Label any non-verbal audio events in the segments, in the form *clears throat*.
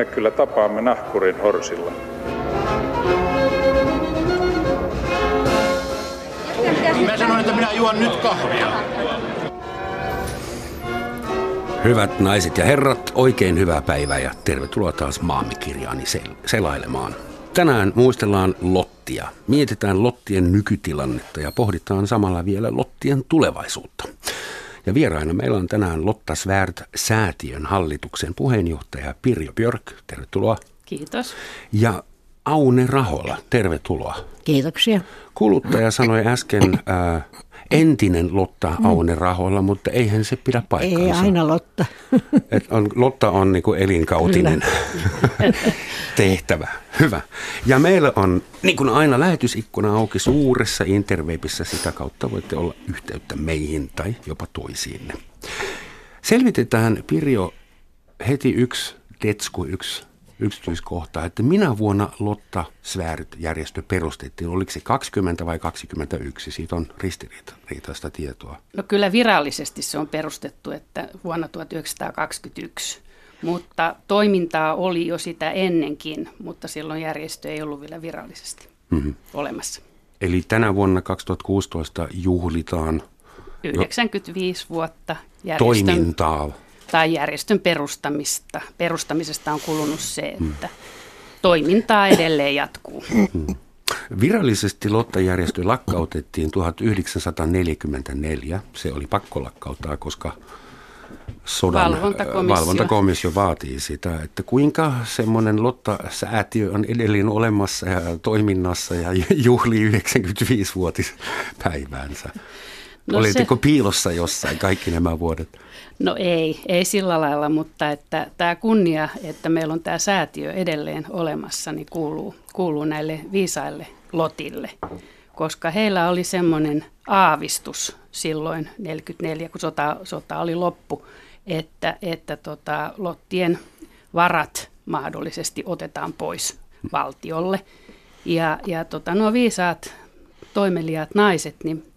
me kyllä tapaamme nahkurin horsilla. Mä sanoin, että minä juon nyt kahvia. Hyvät naiset ja herrat, oikein hyvää päivää ja tervetuloa taas maamme kirjaani sel- selailemaan. Tänään muistellaan Lottia, mietitään Lottien nykytilannetta ja pohditaan samalla vielä Lottien tulevaisuutta. Ja vieraina meillä on tänään Lotta Svärt säätiön hallituksen puheenjohtaja Pirjo Björk, tervetuloa. Kiitos. Ja Aune Rahola, tervetuloa. Kiitoksia. Kuluttaja sanoi äsken ää, entinen Lotta Aune Rahola, mutta eihän se pidä paikkaansa. Ei aina Lotta. *laughs* Et on, Lotta on niin elinkautinen *laughs* tehtävä. Hyvä. Ja meillä on niin kuin aina lähetysikkuna auki suuressa interwebissä. Sitä kautta voitte olla yhteyttä meihin tai jopa toisiinne. Selvitetään Pirjo heti yksi detsku, yksi yksityiskohta, että minä vuonna Lotta Svärt-järjestö perustettiin? Oliko se 20 vai 21? Siitä on ristiriitaista tietoa. No kyllä virallisesti se on perustettu, että vuonna 1921. Mutta toimintaa oli jo sitä ennenkin, mutta silloin järjestö ei ollut vielä virallisesti mm-hmm. olemassa. Eli tänä vuonna 2016 juhlitaan 95 vuotta järjestön, toimintaa tai järjestön perustamista. Perustamisesta on kulunut se, että toimintaa edelleen jatkuu. Virallisesti Lotta-järjestö lakkautettiin 1944. Se oli pakko lakkauttaa, koska sodan valvontakomissio. valvontakomissio vaatii sitä, että kuinka semmoinen Lotta-säätiö on edelleen olemassa ja toiminnassa ja juhli 95-vuotispäiväänsä. No Olitteko se... piilossa jossain kaikki nämä vuodet? No ei, ei sillä lailla, mutta että tämä kunnia, että meillä on tämä säätiö edelleen olemassa, niin kuuluu, kuuluu näille viisaille lotille, koska heillä oli semmoinen aavistus silloin 44, kun sota, sota oli loppu, että, että tota, lottien varat mahdollisesti otetaan pois valtiolle. Ja, ja tota, nuo viisaat toimeliaat naiset niin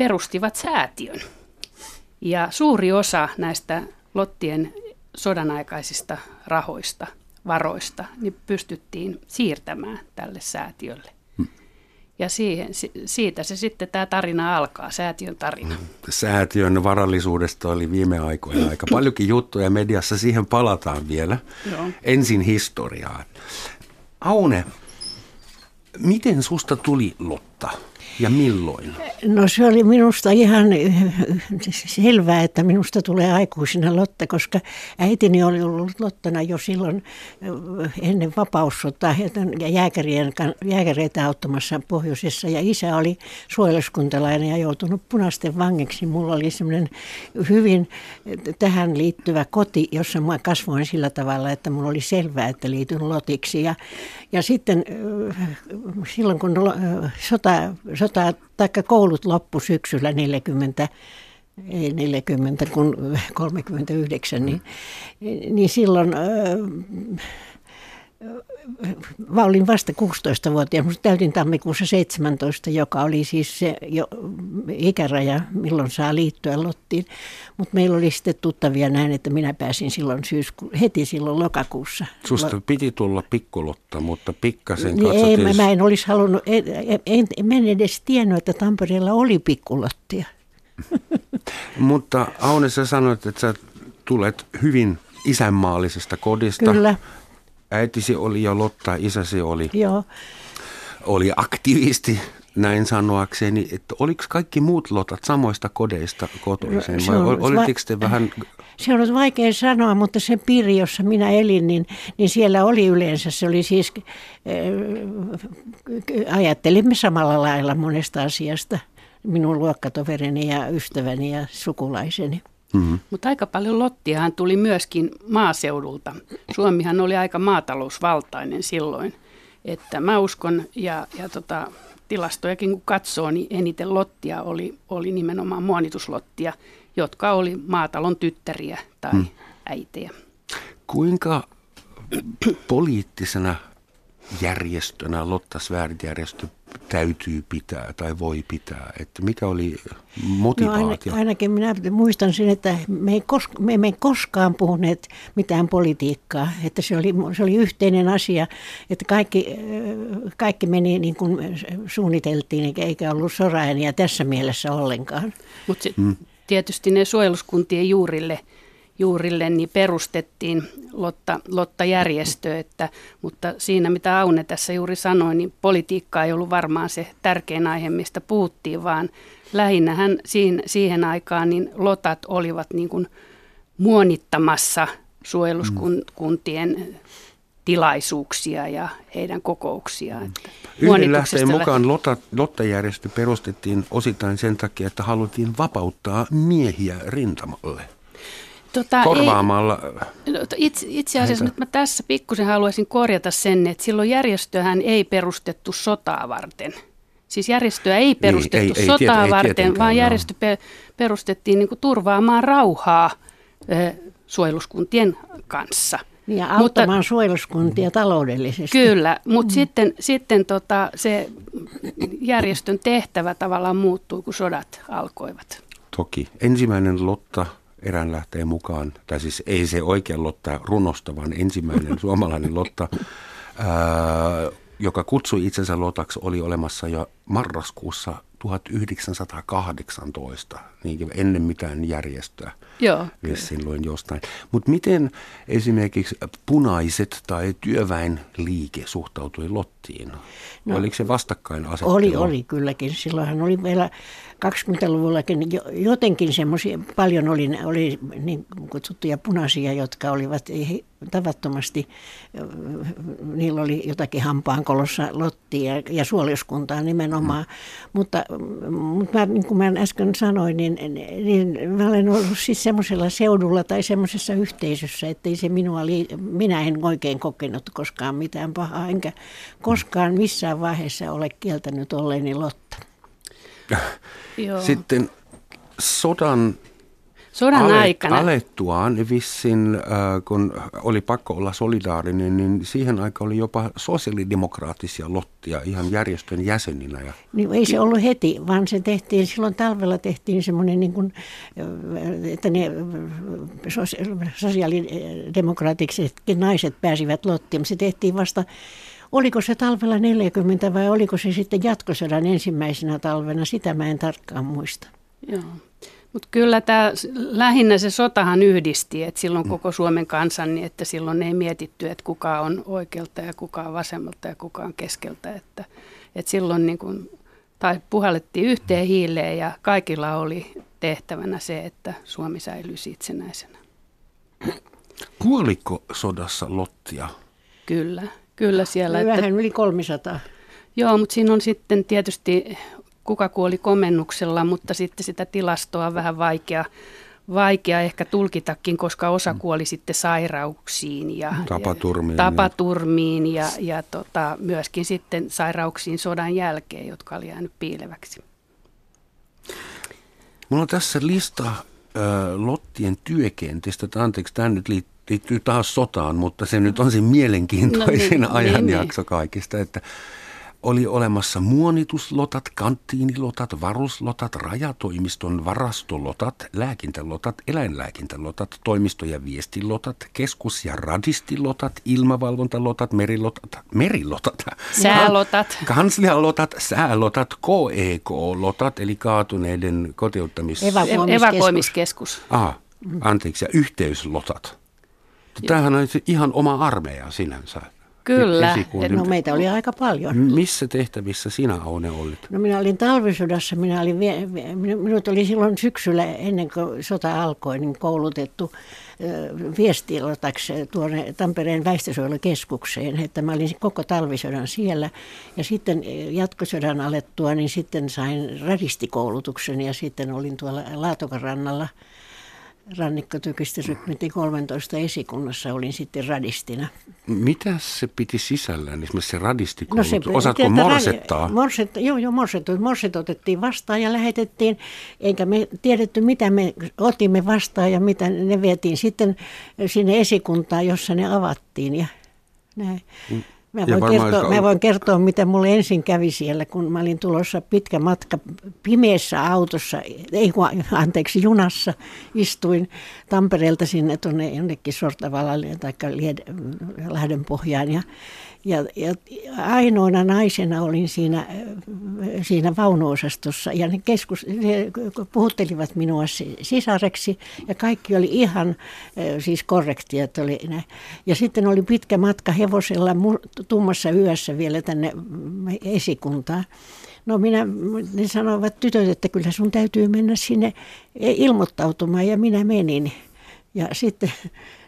perustivat säätiön. Ja suuri osa näistä Lottien sodanaikaisista rahoista, varoista, niin pystyttiin siirtämään tälle säätiölle. Hmm. Ja siihen, siitä se sitten tämä tarina alkaa, säätiön tarina. Hmm. Säätiön varallisuudesta oli viime aikoina aika paljonkin juttuja mediassa, siihen palataan vielä. Joo. Ensin historiaan. Aune, miten susta tuli Lotta? Ja milloin? No se oli minusta ihan selvää, että minusta tulee aikuisena Lotta, koska äitini oli ollut Lottana jo silloin ennen vapaussotaa ja jääkärien, jääkäreitä auttamassa pohjoisessa. Ja isä oli suojeluskuntalainen ja joutunut punaisten vangiksi. Mulla oli semmoinen hyvin tähän liittyvä koti, jossa mä kasvoin sillä tavalla, että mulla oli selvää, että liityn Lotiksi. Ja, ja sitten silloin kun sota, sota sota, taikka koulut loppu syksyllä 40, ei 40, kun 39, niin, niin silloin mä olin vasta 16-vuotias, mutta täytin tammikuussa 17, joka oli siis se jo ikäraja, milloin saa liittyä Lottiin. Mutta meillä oli sitten tuttavia näin, että minä pääsin silloin syysku- heti silloin lokakuussa. Susta piti tulla pikkulotta, mutta pikkasen niin Ei, mä, mä en olisi halunnut, en, en, en edes tiennyt, että Tampereella oli pikkulottia. *laughs* mutta Aune, sä sanoit, että sä tulet hyvin isänmaallisesta kodista. Kyllä äitisi oli jo Lotta, isäsi oli, Joo. oli aktivisti, näin sanoakseni, että oliko kaikki muut lotat samoista kodeista kotoisin? Vai olitteko te vähän... Se on vaikea sanoa, mutta se piiri, jossa minä elin, niin, niin siellä oli yleensä, se oli siis, äh, ajattelimme samalla lailla monesta asiasta, minun luokkatoverini ja ystäväni ja sukulaiseni. Mm-hmm. Mutta aika paljon lottiahan tuli myöskin maaseudulta. Suomihan oli aika maatalousvaltainen silloin. Että mä uskon, ja, ja tota, tilastojakin kun katsoo, niin eniten lottia oli, oli nimenomaan muonituslottia, jotka oli maatalon tyttäriä tai mm. äitejä. Kuinka poliittisena järjestönä Lotta Svärd-järjestö täytyy pitää tai voi pitää? Että mikä oli motivaatio? No ainakin minä muistan sen, että me ei, kos, me emme koskaan puhuneet mitään politiikkaa. Että se oli, se oli yhteinen asia, että kaikki, kaikki meni niin kuin suunniteltiin eikä ollut soraääniä tässä mielessä ollenkaan. Mutta hmm. tietysti ne suojeluskuntien juurille – juurille niin perustettiin Lotta, Lotta-järjestö, että, mutta siinä mitä Aune tässä juuri sanoi, niin politiikka ei ollut varmaan se tärkein aihe, mistä puhuttiin, vaan lähinnähän siihen, siihen aikaan niin Lotat olivat niin kuin muonittamassa suojeluskuntien tilaisuuksia ja heidän kokouksiaan. Että Yhden lähteen mukaan Lotta, Lotta-järjestö perustettiin osittain sen takia, että haluttiin vapauttaa miehiä rintamalle. Tota, korvaamalla. Ei, no, itse, itse asiassa heitä. nyt mä tässä pikkusen haluaisin korjata sen, että silloin järjestöhän ei perustettu sotaa varten. Siis järjestöä ei perustettu niin, ei, sotaa ei, varten, ei vaan järjestö no. perustettiin niin kuin turvaamaan rauhaa eh, suojeluskuntien kanssa. Niin ja auttamaan mutta, suojeluskuntia taloudellisesti. Kyllä, mutta mm. sitten, sitten tota, se järjestön tehtävä tavallaan muuttui, kun sodat alkoivat. Toki. Ensimmäinen Lotta erään lähteen mukaan, tai siis ei se oikein Lotta runosta, vaan ensimmäinen *laughs* suomalainen Lotta, ää, joka kutsui itsensä Lotaksi, oli olemassa jo marraskuussa 1918, niin ennen mitään järjestöä. Joo. Silloin jostain. Mutta miten esimerkiksi punaiset tai työväenliike suhtautui Lottiin? No, Oliko se vastakkain asettelu? Oli, oli kylläkin. Silloinhan oli vielä 20-luvullakin jotenkin semmoisia, paljon oli, oli niin kutsuttuja punaisia, jotka olivat tavattomasti, niillä oli jotakin hampaankolossa lottia ja, ja suoliuskuntaa nimenomaan. Mm. Mutta, mutta mä, niin kuin mä äsken sanoin, niin, niin mä olen ollut siis semmoisella seudulla tai semmoisessa yhteisössä, ei se minua, li, minä en oikein kokenut koskaan mitään pahaa, enkä koskaan missään vaiheessa ole kieltänyt olleeni Lotta. *laughs* Sitten sodan Sodan alet, aikana. Alettuaan vissin, äh, kun oli pakko olla solidaarinen, niin siihen aikaan oli jopa sosiaalidemokraattisia lottia ihan järjestön jäseninä. Ja... Niin, ei se ollut heti, vaan se tehtiin, silloin talvella tehtiin semmoinen, niin kuin, että ne sosiaalidemokraattisetkin naiset pääsivät lottiin. Se tehtiin vasta Oliko se talvella 40 vai oliko se sitten jatkosodan ensimmäisenä talvena, sitä mä en tarkkaan muista. Joo. Mutta kyllä tämä, lähinnä se sotahan yhdisti, että silloin mm. koko Suomen kansan, niin että silloin ei mietitty, että kuka on oikealta ja kuka on vasemmalta ja kuka on keskeltä. Että, että silloin niin kuin, tai puhallettiin yhteen hiileen ja kaikilla oli tehtävänä se, että Suomi säilyisi itsenäisenä. Kuoliko sodassa Lottia? Kyllä, kyllä siellä. Vähän että, yli 300. Joo, mutta siinä on sitten tietysti kuka kuoli komennuksella, mutta sitten sitä tilastoa on vähän vaikea, vaikea ehkä tulkitakin, koska osa mm. kuoli sitten sairauksiin ja tapaturmiin ja, tapaturmiin ja, ja tota, myöskin sitten sairauksiin sodan jälkeen, jotka oli jäänyt piileväksi. Mulla on tässä lista äh, Lottien työkentistä. Anteeksi, tämä nyt liittyy taas sotaan, mutta se nyt on se mielenkiintoisin no niin, ajanjakso niin, kaikista, että oli olemassa muonituslotat, kanttiinilotat, varuslotat, rajatoimiston varastolotat, lääkintälotat, eläinlääkintälotat, toimisto- ja viestilotat, keskus- ja radistilotat, ilmavalvontalotat, merilotat, merilotat, säälotat, kanslialotat, säälotat, KEK-lotat, eli kaatuneiden koteuttamis... Evakuoimiskeskus. Evakuoimiskeskus. Ah, anteeksi, ja yhteyslotat. Tämähän on ihan oma armeija sinänsä. Kyllä. No meitä oli aika paljon. Missä tehtävissä sinä Aune olit? No minä olin talvisodassa. Minä olin, minut oli silloin syksyllä ennen kuin sota alkoi niin koulutettu viestilotaksi tuonne Tampereen väestösuojelukeskukseen, että mä olin koko talvisodan siellä. Ja sitten jatkosodan alettua, niin sitten sain radistikoulutuksen ja sitten olin tuolla Laatokan rannalla – rannikkotykistysrykmentti 13 esikunnassa olin sitten radistina. Mitä se piti sisällään, esimerkiksi se radistikoulutus? No se, Osaatko morsettaa? Morset, joo, joo, morset, morset otettiin vastaan ja lähetettiin, eikä me tiedetty mitä me otimme vastaan ja mitä ne vietiin sitten sinne esikuntaan, jossa ne avattiin ja näin. Mm. Mä voin, kertoa, mä voin kertoa, mitä mulle ensin kävi siellä, kun mä olin tulossa pitkä matka pimeässä autossa, ei anteeksi, junassa. Istuin Tampereelta sinne tuonne jonnekin Sortavalalle tai Lähdenpohjaan ja ja, ja ainoana naisena olin siinä, siinä vaunuosastossa ja ne, keskus, ne puhuttelivat minua sisareksi ja kaikki oli ihan siis korrektia. Oli. Ja sitten oli pitkä matka hevosella tummassa yössä vielä tänne esikuntaan. No minä, ne sanoivat tytöt, että kyllä sun täytyy mennä sinne ilmoittautumaan ja minä menin. Ja sitten,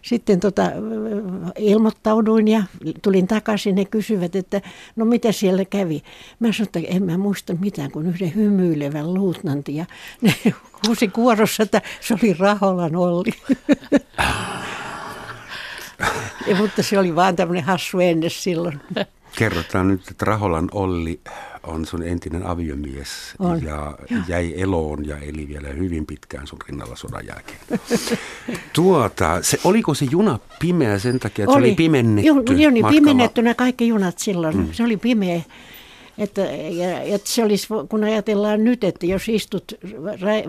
sitten tota, ilmoittauduin ja tulin takaisin. Ne kysyvät, että no mitä siellä kävi. Mä sanoin, että en mä muista mitään kuin yhden hymyilevän luutnantin. Ja ne huusi kuorossa, että se oli Raholan Olli. ja, mutta se oli vaan tämmöinen hassu ennen silloin. Kerrotaan nyt, että Raholan Olli on sun entinen aviomies on. ja jäi eloon ja eli vielä hyvin pitkään sun rinnalla sodan jälkeen. *laughs* tuota, se, oliko se juna pimeä sen takia, että oli. se oli pimennetty Joo, niin pimennettynä kaikki junat silloin. Mm. Se oli pimeä. Että, ja, että se olisi, kun ajatellaan nyt, että jos istut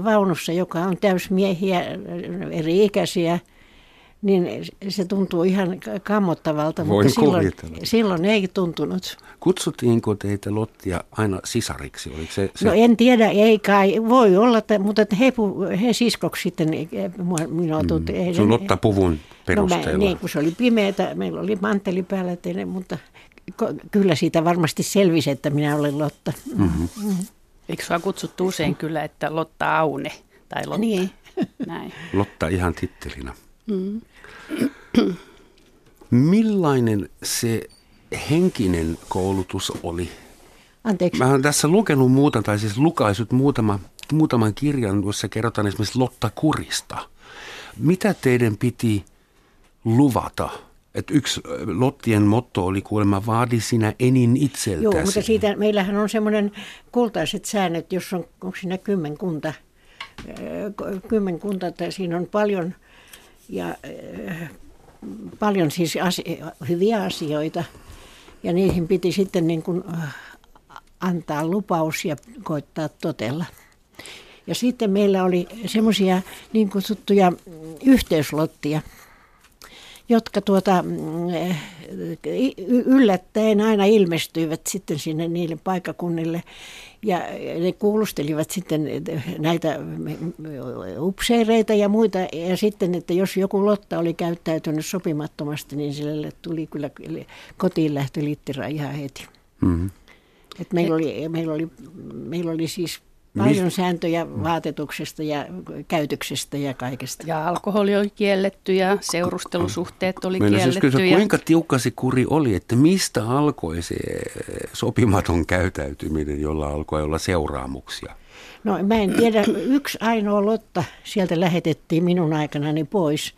vaunussa, joka on täysmiehiä, eri ikäisiä – niin se tuntuu ihan kammottavalta, Voin mutta silloin, silloin ei tuntunut. Kutsuttiinko teitä Lottia aina sisariksi? Oliko se, se... No en tiedä, ei kai. Voi olla, että, mutta että he, he siskoksi sitten minua mm. tunt, mm. Sun Lotta puvun perusteella. No mä, niin, kun se oli pimeätä, meillä oli mantteli päällä, teille, mutta kyllä siitä varmasti selvisi, että minä olen Lotta. Mm-hmm. Mm-hmm. Eikö sinua kutsuttu usein kyllä, että Lotta Aune tai Lotta? Niin. Näin. Lotta ihan tittelinä. Mm. Millainen se henkinen koulutus oli? Anteeksi. Mä olen tässä lukenut muuta, tai siis lukaisut muutama, muutaman kirjan, jossa kerrotaan esimerkiksi Lotta Kurista. Mitä teidän piti luvata? Että yksi Lottien motto oli kuulemma vaadi sinä enin itseltäsi. Joo, mutta siitä meillähän on semmoinen kultaiset säännöt, jos on, onko siinä kymmenkunta, kymmenkunta, että siinä on paljon ja äh, paljon siis asio- hyviä asioita ja niihin piti sitten niin kuin äh, antaa lupaus ja koittaa totella. Ja sitten meillä oli semmoisia niin kutsuttuja yhteyslottia, jotka tuota, mm, yllättäen aina ilmestyivät sitten sinne niille paikakunnille. Ja ne kuulustelivat sitten näitä upseereita ja muita. Ja sitten, että jos joku Lotta oli käyttäytynyt sopimattomasti, niin sille tuli kyllä kotiin lähtölitterä ihan heti. Mm-hmm. Et meillä, oli, meillä, oli, meillä oli siis Paljon sääntöjä vaatetuksesta ja käytöksestä ja kaikesta. Ja alkoholi oli kielletty ja seurustelusuhteet oli Meillä kielletty. Siis kysyä, kuinka tiukka se kuri oli, että mistä alkoi se sopimaton käytäytyminen, jolla alkoi olla seuraamuksia? No mä en tiedä, yksi ainoa Lotta sieltä lähetettiin minun aikanani pois.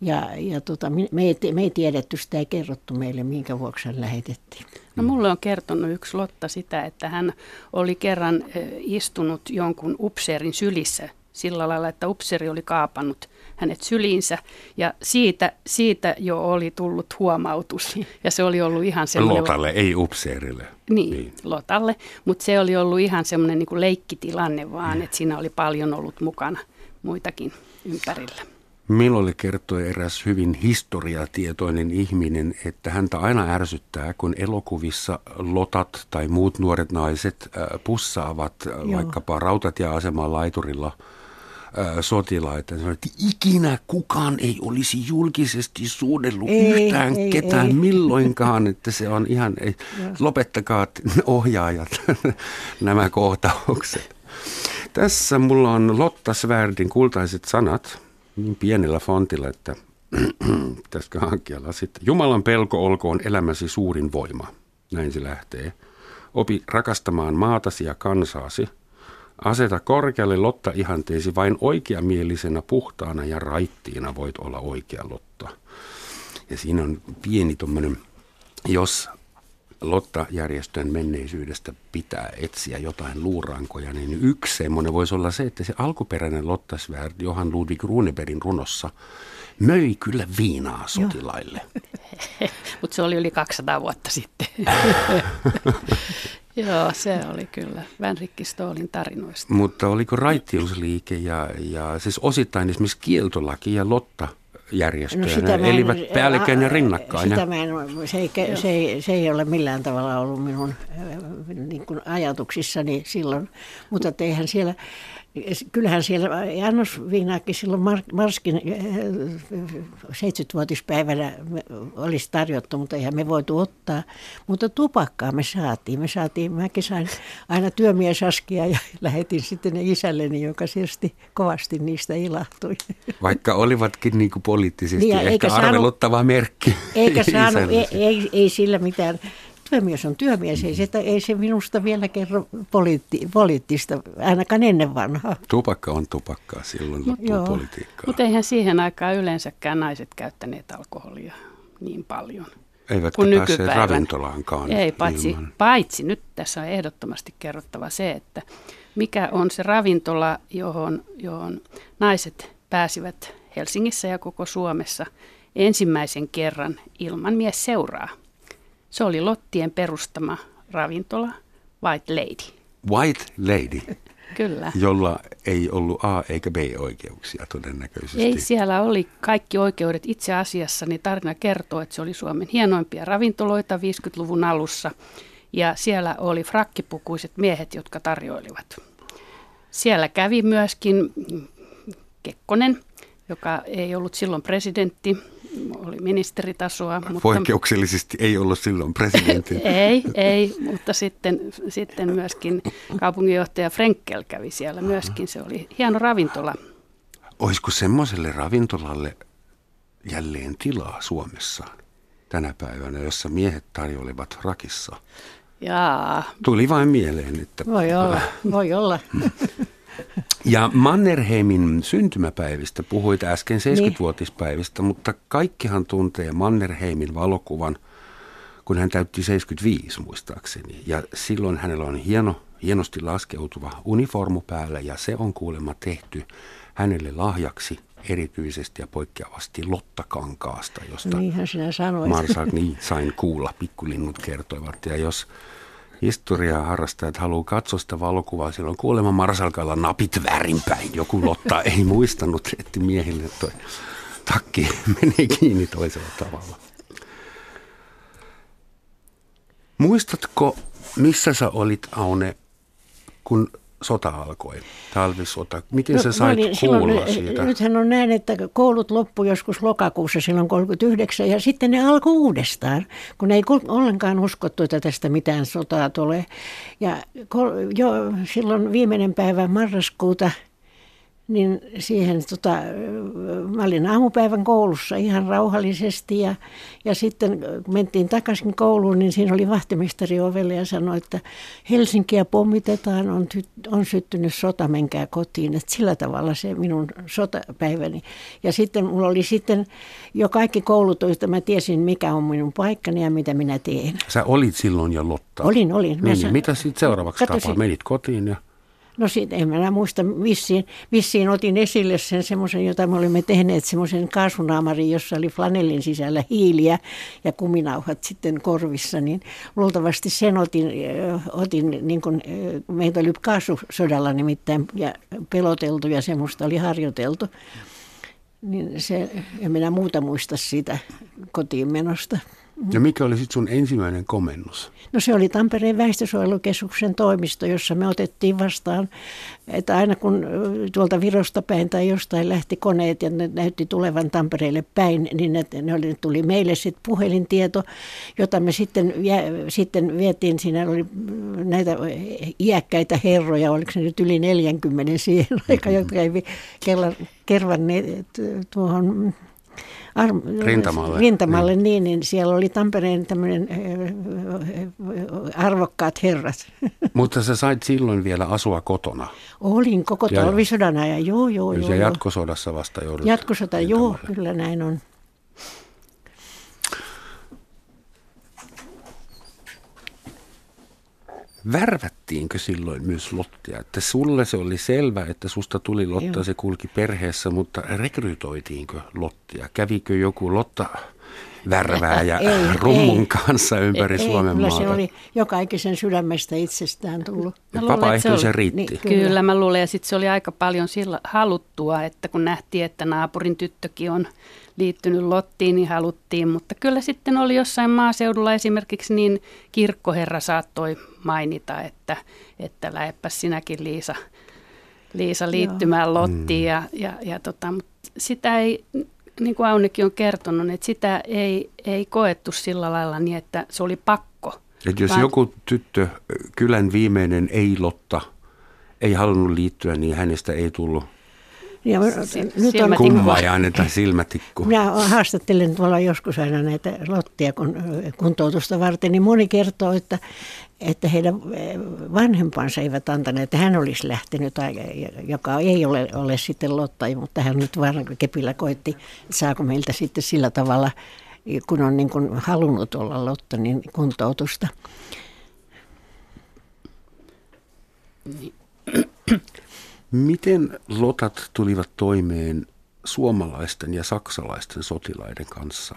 Ja, ja tota, me, ei, me ei tiedetty, sitä ei kerrottu meille, minkä vuoksi hän lähetettiin. No mulle on kertonut yksi Lotta sitä, että hän oli kerran istunut jonkun upseerin sylissä sillä lailla, että upseeri oli kaapannut hänet syliinsä ja siitä, siitä jo oli tullut huomautus *laughs* ja se oli ollut ihan semmoinen... Lotalle, ei upseerille. Niin, niin. Lotalle, mutta se oli ollut ihan semmoinen niin leikkitilanne vaan, mm. että siinä oli paljon ollut mukana muitakin ympärillä. Minulle kertoi eräs hyvin historiatietoinen ihminen, että häntä aina ärsyttää, kun elokuvissa lotat tai muut nuoret naiset äh, pussaavat äh, Joo. vaikkapa rautatieaseman laiturilla äh, sotilaita. että ikinä kukaan ei olisi julkisesti suudellut ei, yhtään ei, ketään ei. milloinkaan, *laughs* että se on ihan, ei, lopettakaa ohjaajat *laughs* nämä kohtaukset. Tässä mulla on Lotta Svärdin kultaiset sanat niin pienellä fontilla, että *clears throat* pitäisikö hankkia lasit. Jumalan pelko olkoon elämäsi suurin voima. Näin se lähtee. Opi rakastamaan maatasi ja kansaasi. Aseta korkealle Lotta ihanteesi vain oikeamielisenä, puhtaana ja raittiina voit olla oikea Lotta. Ja siinä on pieni tuommoinen, jos Lotta-järjestön menneisyydestä pitää etsiä jotain luurankoja, niin yksi semmoinen voisi olla se, että se alkuperäinen Lottasvärd Johan Ludwig Runebergin runossa möi kyllä viinaa sotilaille. *laughs* Mutta se oli yli 200 vuotta sitten. *laughs* Joo, se oli kyllä Vänrikki Stoolin tarinoista. Mutta oliko raittiusliike ja, ja siis osittain esimerkiksi kieltolaki ja Lotta järjestöjä, no ne elivät en, päällekkäin ja rinnakkain. Sitä mä en, se, ei, se, ei, se ei ole millään tavalla ollut minun niin kuin ajatuksissani silloin, mutta eihän siellä Kyllähän siellä annosviinaakin silloin Marskin 70-vuotispäivänä äh, olisi tarjottu, mutta eihän me voitu ottaa. Mutta tupakkaa me saatiin. Me saatiin, mäkin sain aina työmiesaskia ja *laughs* lähetin sitten ne isälleni, joka tietysti kovasti niistä ilahtui. *laughs* Vaikka olivatkin niin kuin poliittisesti niin, ehkä arveluttava saanut, merkki. Eikä saanut, ei, ei, ei sillä mitään työmies on työmies, ei se, ei se minusta vielä kerro poliitti, poliittista, ainakaan ennen vanhaa. Tupakka on tupakkaa, silloin loppuu politiikkaa. Mutta eihän siihen aikaan yleensäkään naiset käyttäneet alkoholia niin paljon. Eivätkä kuin päässeet ravintolaankaan. Ei, paitsi, paitsi nyt tässä on ehdottomasti kerrottava se, että mikä on se ravintola, johon, johon naiset pääsivät Helsingissä ja koko Suomessa ensimmäisen kerran ilman mies seuraa. Se oli Lottien perustama ravintola White Lady. White Lady? *laughs* Kyllä. Jolla ei ollut A- eikä B-oikeuksia todennäköisesti. Ei, siellä oli kaikki oikeudet. Itse asiassa niin tarina kertoo, että se oli Suomen hienoimpia ravintoloita 50-luvun alussa. Ja siellä oli frakkipukuiset miehet, jotka tarjoilivat. Siellä kävi myöskin Kekkonen, joka ei ollut silloin presidentti, oli ministeritasoa. Mutta, Poikkeuksellisesti ei ollut silloin presidentti. *laughs* ei, ei, mutta sitten, sitten myöskin kaupunginjohtaja Frenkel kävi siellä myöskin. Se oli hieno ravintola. Olisiko semmoiselle ravintolalle jälleen tilaa Suomessa tänä päivänä, jossa miehet tarjoilevat rakissa? Jaa. Tuli vain mieleen, että... Voi olla, voi olla. *laughs* Ja Mannerheimin syntymäpäivistä puhuit äsken 70-vuotispäivistä, niin. mutta kaikkihan tuntee Mannerheimin valokuvan, kun hän täytti 75 muistaakseni. Ja silloin hänellä on hieno, hienosti laskeutuva uniformu päällä ja se on kuulemma tehty hänelle lahjaksi erityisesti ja poikkeavasti Lottakankaasta, josta Niinhän sinä sanoit. Marsa, *laughs* niin, sain kuulla, pikkulinnut kertoivat. Ja jos historiaa harrastajat haluaa katsoa sitä valokuvaa. Silloin kuolema Marsalkalla napit väärinpäin. Joku Lotta *laughs* ei muistanut, että miehille toi takki meni kiinni toisella tavalla. Muistatko, missä sä olit, Aune, kun sota alkoi, talvisota. Miten no, sä sait olin, kuulla silloin, siitä? Nythän on näin, että koulut loppu joskus lokakuussa silloin 39 ja sitten ne alkoi uudestaan, kun ei ollenkaan uskottu, että tästä mitään sotaa tulee. Ja jo silloin viimeinen päivä marraskuuta – niin siihen, tota, mä olin aamupäivän koulussa ihan rauhallisesti ja, ja sitten mentiin takaisin kouluun, niin siinä oli vahtimestari ovelle ja sanoi, että Helsinkiä pommitetaan, on, ty, on syttynyt sota, menkää kotiin. Että sillä tavalla se minun sotapäiväni. Ja sitten mulla oli sitten jo kaikki koulut, joista mä tiesin, mikä on minun paikkani ja mitä minä teen. Sä olit silloin jo Lotta. Olin, olin. Niin, niin, mitä sitten seuraavaksi tapahtuu? Menit kotiin ja... No siitä en minä muista, vissiin, vissiin otin esille sen semmoisen, jota me olimme tehneet, semmoisen kaasunaamarin, jossa oli flanellin sisällä hiiliä ja kuminauhat sitten korvissa, niin luultavasti sen otin, otin niin kuin, meitä oli kaasusodalla nimittäin ja peloteltu ja semmoista oli harjoiteltu. Niin se, en minä muuta muista siitä kotiin menosta. Ja mikä oli sitten sun ensimmäinen komennus? No se oli Tampereen väestösuojelukeskuksen toimisto, jossa me otettiin vastaan, että aina kun tuolta Virosta päin tai jostain lähti koneet ja ne näytti tulevan Tampereelle päin, niin ne, ne oli, tuli meille sitten puhelintieto, jota me sitten, jä, sitten vietiin, siinä oli näitä iäkkäitä herroja, oliko se nyt yli 40 siihen aikaan, jotka kävi kervanneet tuohon Ar- rintamalle. Rintamalle, niin. niin, niin siellä oli Tampereen tämmöinen arvokkaat herrat. *laughs* Mutta sä sait silloin vielä asua kotona. Olin koko talvisodan ajan, joo, joo, joo. Ja jatkosodassa vasta joudut Jatkosota, joo, kyllä näin on. Värvättiinkö silloin myös Lottia? Että sulle se oli selvä, että susta tuli Lotta, Joo. se kulki perheessä, mutta rekrytoitiinko Lottia? Kävikö joku Lotta värvääjä ei, rummun ei, kanssa ympäri ei, Suomen kyllä maata? se oli joka ikisen sydämestä itsestään tullut. Vapaaehtoisen riitti. Niin, kyllä. kyllä mä luulen, ja sitten se oli aika paljon sillä haluttua, että kun nähtiin, että naapurin tyttökin on liittynyt Lottiin, niin haluttiin, mutta kyllä sitten oli jossain maaseudulla esimerkiksi niin kirkkoherra saattoi mainita, että, että lähepäs sinäkin Liisa, Liisa liittymään Joo. Lottiin, mm. ja, ja, ja tota, mutta sitä ei, niin kuin Aunikin on kertonut, että sitä ei, ei koettu sillä lailla niin, että se oli pakko. Et jos vaan... joku tyttö, kylän viimeinen ei-Lotta, ei halunnut liittyä, niin hänestä ei tullut ja nyt on kumma ja annetaan silmätikku. Minä haastattelen tuolla joskus aina näitä Lottia kun, kuntoutusta varten, niin moni kertoo, että, että heidän vanhempansa eivät antaneet, että hän olisi lähtenyt, joka ei ole, ole sitten Lotta, mutta hän nyt vaan kepillä koitti, saako meiltä sitten sillä tavalla, kun on niin kuin halunnut olla Lotta, niin kuntoutusta. Miten lotat tulivat toimeen suomalaisten ja saksalaisten sotilaiden kanssa?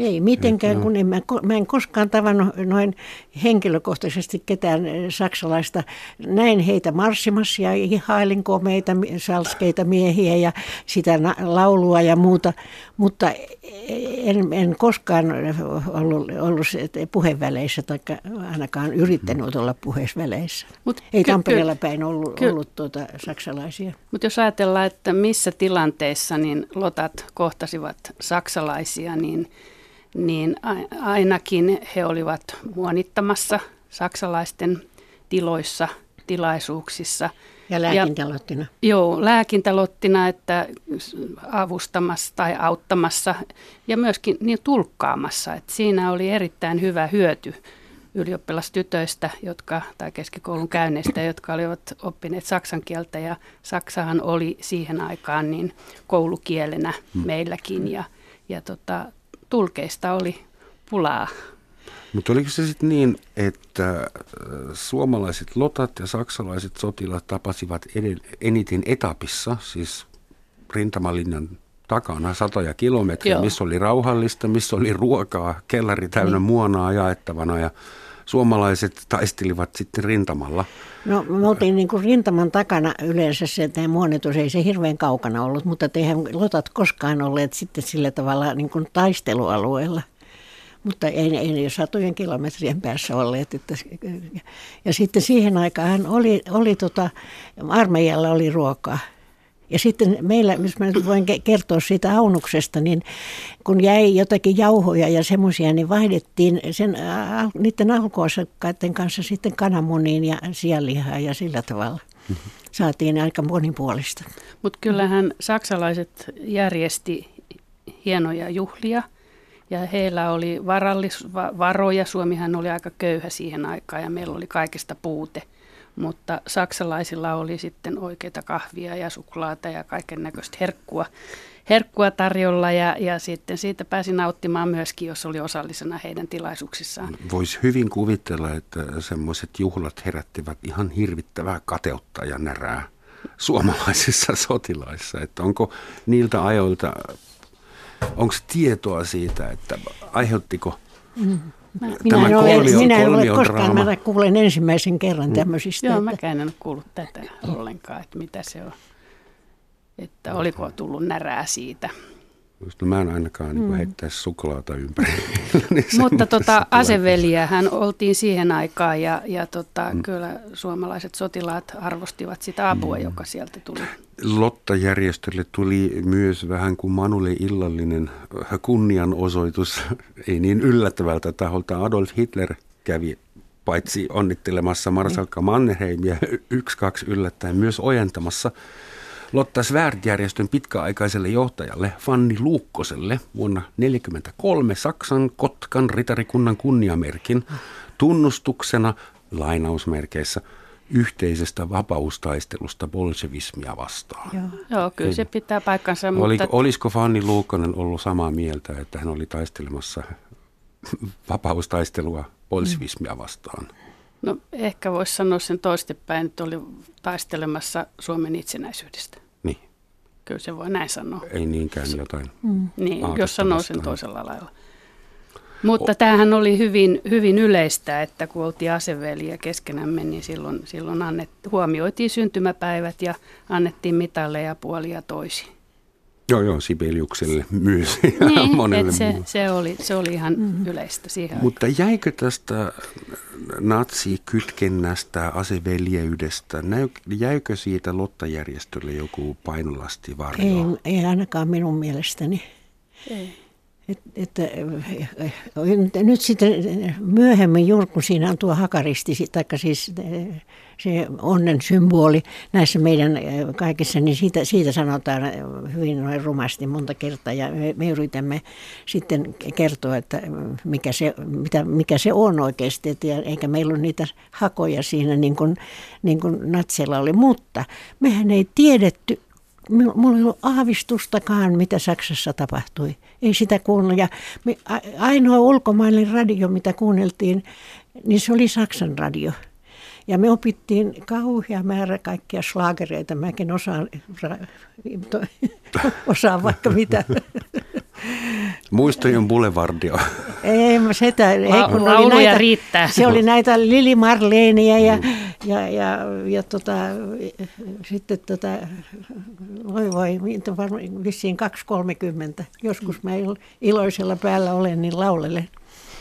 Ei mitenkään, no. kun en, mä, mä en koskaan tavannut noin henkilökohtaisesti ketään saksalaista. Näin heitä marssimassa ja ihailin komeita, salskeita miehiä ja sitä laulua ja muuta, mutta en, en koskaan ollut, ollut puheväleissä tai ainakaan yrittänyt olla puheväleissä. Mut Ei ky- Tampereella päin ollut, ky- ollut tuota saksalaisia. Mutta jos ajatellaan, että missä tilanteissa niin lotat kohtasivat saksalaisia, niin niin ainakin he olivat muonittamassa saksalaisten tiloissa, tilaisuuksissa. Ja lääkintälottina. Ja, joo, lääkintälottina, että avustamassa tai auttamassa ja myöskin niin tulkkaamassa. Että siinä oli erittäin hyvä hyöty ylioppilastytöistä, jotka, tai keskikoulun käynneistä, jotka olivat oppineet saksan kieltä. Ja Saksahan oli siihen aikaan niin koulukielenä hmm. meilläkin. Ja, ja tota, tulkeista oli pulaa. Mutta oliko se sitten niin, että äh, suomalaiset lotat ja saksalaiset sotilaat tapasivat eniten etapissa, siis rintamalinjan takana satoja kilometriä, Joo. missä oli rauhallista, missä oli ruokaa, kellari täynnä niin. muonaa jaettavana ja suomalaiset taistelivat sitten rintamalla. No me oltiin niin kuin rintaman takana yleensä se, että muonitus ei se hirveän kaukana ollut, mutta eihän lotat koskaan olleet sitten sillä tavalla niin kuin taistelualueella. Mutta ei, ei ne satojen kilometrien päässä olleet. Että, ja sitten siihen aikaan oli, oli tota, armeijalla oli ruokaa. Ja sitten meillä, jos mä nyt voin kertoa siitä aunuksesta, niin kun jäi jotakin jauhoja ja semmoisia, niin vaihdettiin sen, niiden alkuosakkaiden kanssa sitten kananmuniin ja sianlihaa ja sillä tavalla. Saatiin aika monipuolista. Mutta kyllähän saksalaiset järjesti hienoja juhlia ja heillä oli varallis, varoja. Suomihan oli aika köyhä siihen aikaan ja meillä oli kaikesta puute – mutta saksalaisilla oli sitten oikeita kahvia ja suklaata ja kaiken näköistä herkkua, herkkua tarjolla ja, ja sitten siitä pääsi nauttimaan myöskin, jos oli osallisena heidän tilaisuuksissaan. Voisi hyvin kuvitella, että semmoiset juhlat herättivät ihan hirvittävää kateutta ja närää suomalaisissa *laughs* sotilaissa. Että onko niiltä ajoilta, onko tietoa siitä, että aiheuttiko mm minä Tämä en ole, kolmio, minä en ole koskaan, mä kuulen ensimmäisen kerran mm. tämmöisistä. Joo, että... mäkään en ole kuullut tätä ollenkaan, että mitä se on. Että oliko tullut närää siitä. No mä en ainakaan niin mm. heittäisi suklaata ympäri. *laughs* niin Mutta tota, aseveliä hän oltiin siihen aikaan ja, ja tota, mm. kyllä suomalaiset sotilaat arvostivat sitä apua, mm. joka sieltä tuli. Lotta-järjestölle tuli myös vähän kuin Manulle illallinen kunnianosoitus, *laughs* ei niin yllättävältä taholta. Adolf Hitler kävi paitsi onnittelemassa Marsalkka Mannerheimia yksi kaksi yllättäen myös ojentamassa Lotta Svärd-järjestön pitkäaikaiselle johtajalle Fanni Luukkoselle vuonna 1943 Saksan Kotkan ritarikunnan kunniamerkin tunnustuksena lainausmerkeissä yhteisestä vapaustaistelusta bolshevismia vastaan. Joo, Joo kyllä se pitää paikkansa. Oli, mutta... Olisiko Fanni Luukkonen ollut samaa mieltä, että hän oli taistelemassa *laughs* vapaustaistelua bolshevismia vastaan? No ehkä voisi sanoa sen toistepäin, että oli taistelemassa Suomen itsenäisyydestä. Niin, Kyllä se voi näin sanoa. ei niinkään jotain. Niin, aatetta jos sanoo sen toisella lailla. Mutta tämähän oli hyvin, hyvin yleistä, että kun oltiin aseveliä keskenämme, niin silloin, silloin annet, huomioitiin syntymäpäivät ja annettiin mitalleja puolia toisiin. Joo, joo, Sibeliukselle myös *laughs* ja Niin, monelle et se, muulle. se, oli, se oli ihan mm. yleistä siihen Mutta jäikö tästä natsikytkennästä, aseveljeydestä, jäikö siitä Lotta-järjestölle joku painolasti Ei, varjo? ei ainakaan minun mielestäni. Ei. Et, että, eh, eh, nyt sitten myöhemmin juuri kun siinä on tuo hakaristi, tai siis eh, se onnen symboli näissä meidän kaikissa, niin siitä, siitä sanotaan hyvin noin rumasti monta kertaa. Ja me, me yritämme sitten kertoa, että mikä se, mitä, mikä se on oikeasti, että, eikä meillä ole niitä hakoja siinä niin kuin, niin kuin natseilla oli. Mutta mehän ei tiedetty Mulla ei ollut aavistustakaan, mitä Saksassa tapahtui. Ei sitä kuunnella. Ja ainoa ulkomainen radio, mitä kuunneltiin, niin se oli Saksan radio. Ja me opittiin kauhea määrä kaikkia slaagereita. Mäkin osaan, *laughs* osaan vaikka mitä. *laughs* Muistojen boulevardia. Ei, sitä, ei, kun oli näitä, riittää. Se oli näitä Lili Marleenia ja, ja, ja, ja tota, sitten tota, voi voi, vissiin 2.30. Joskus mä il- iloisella päällä olen, niin laulelen.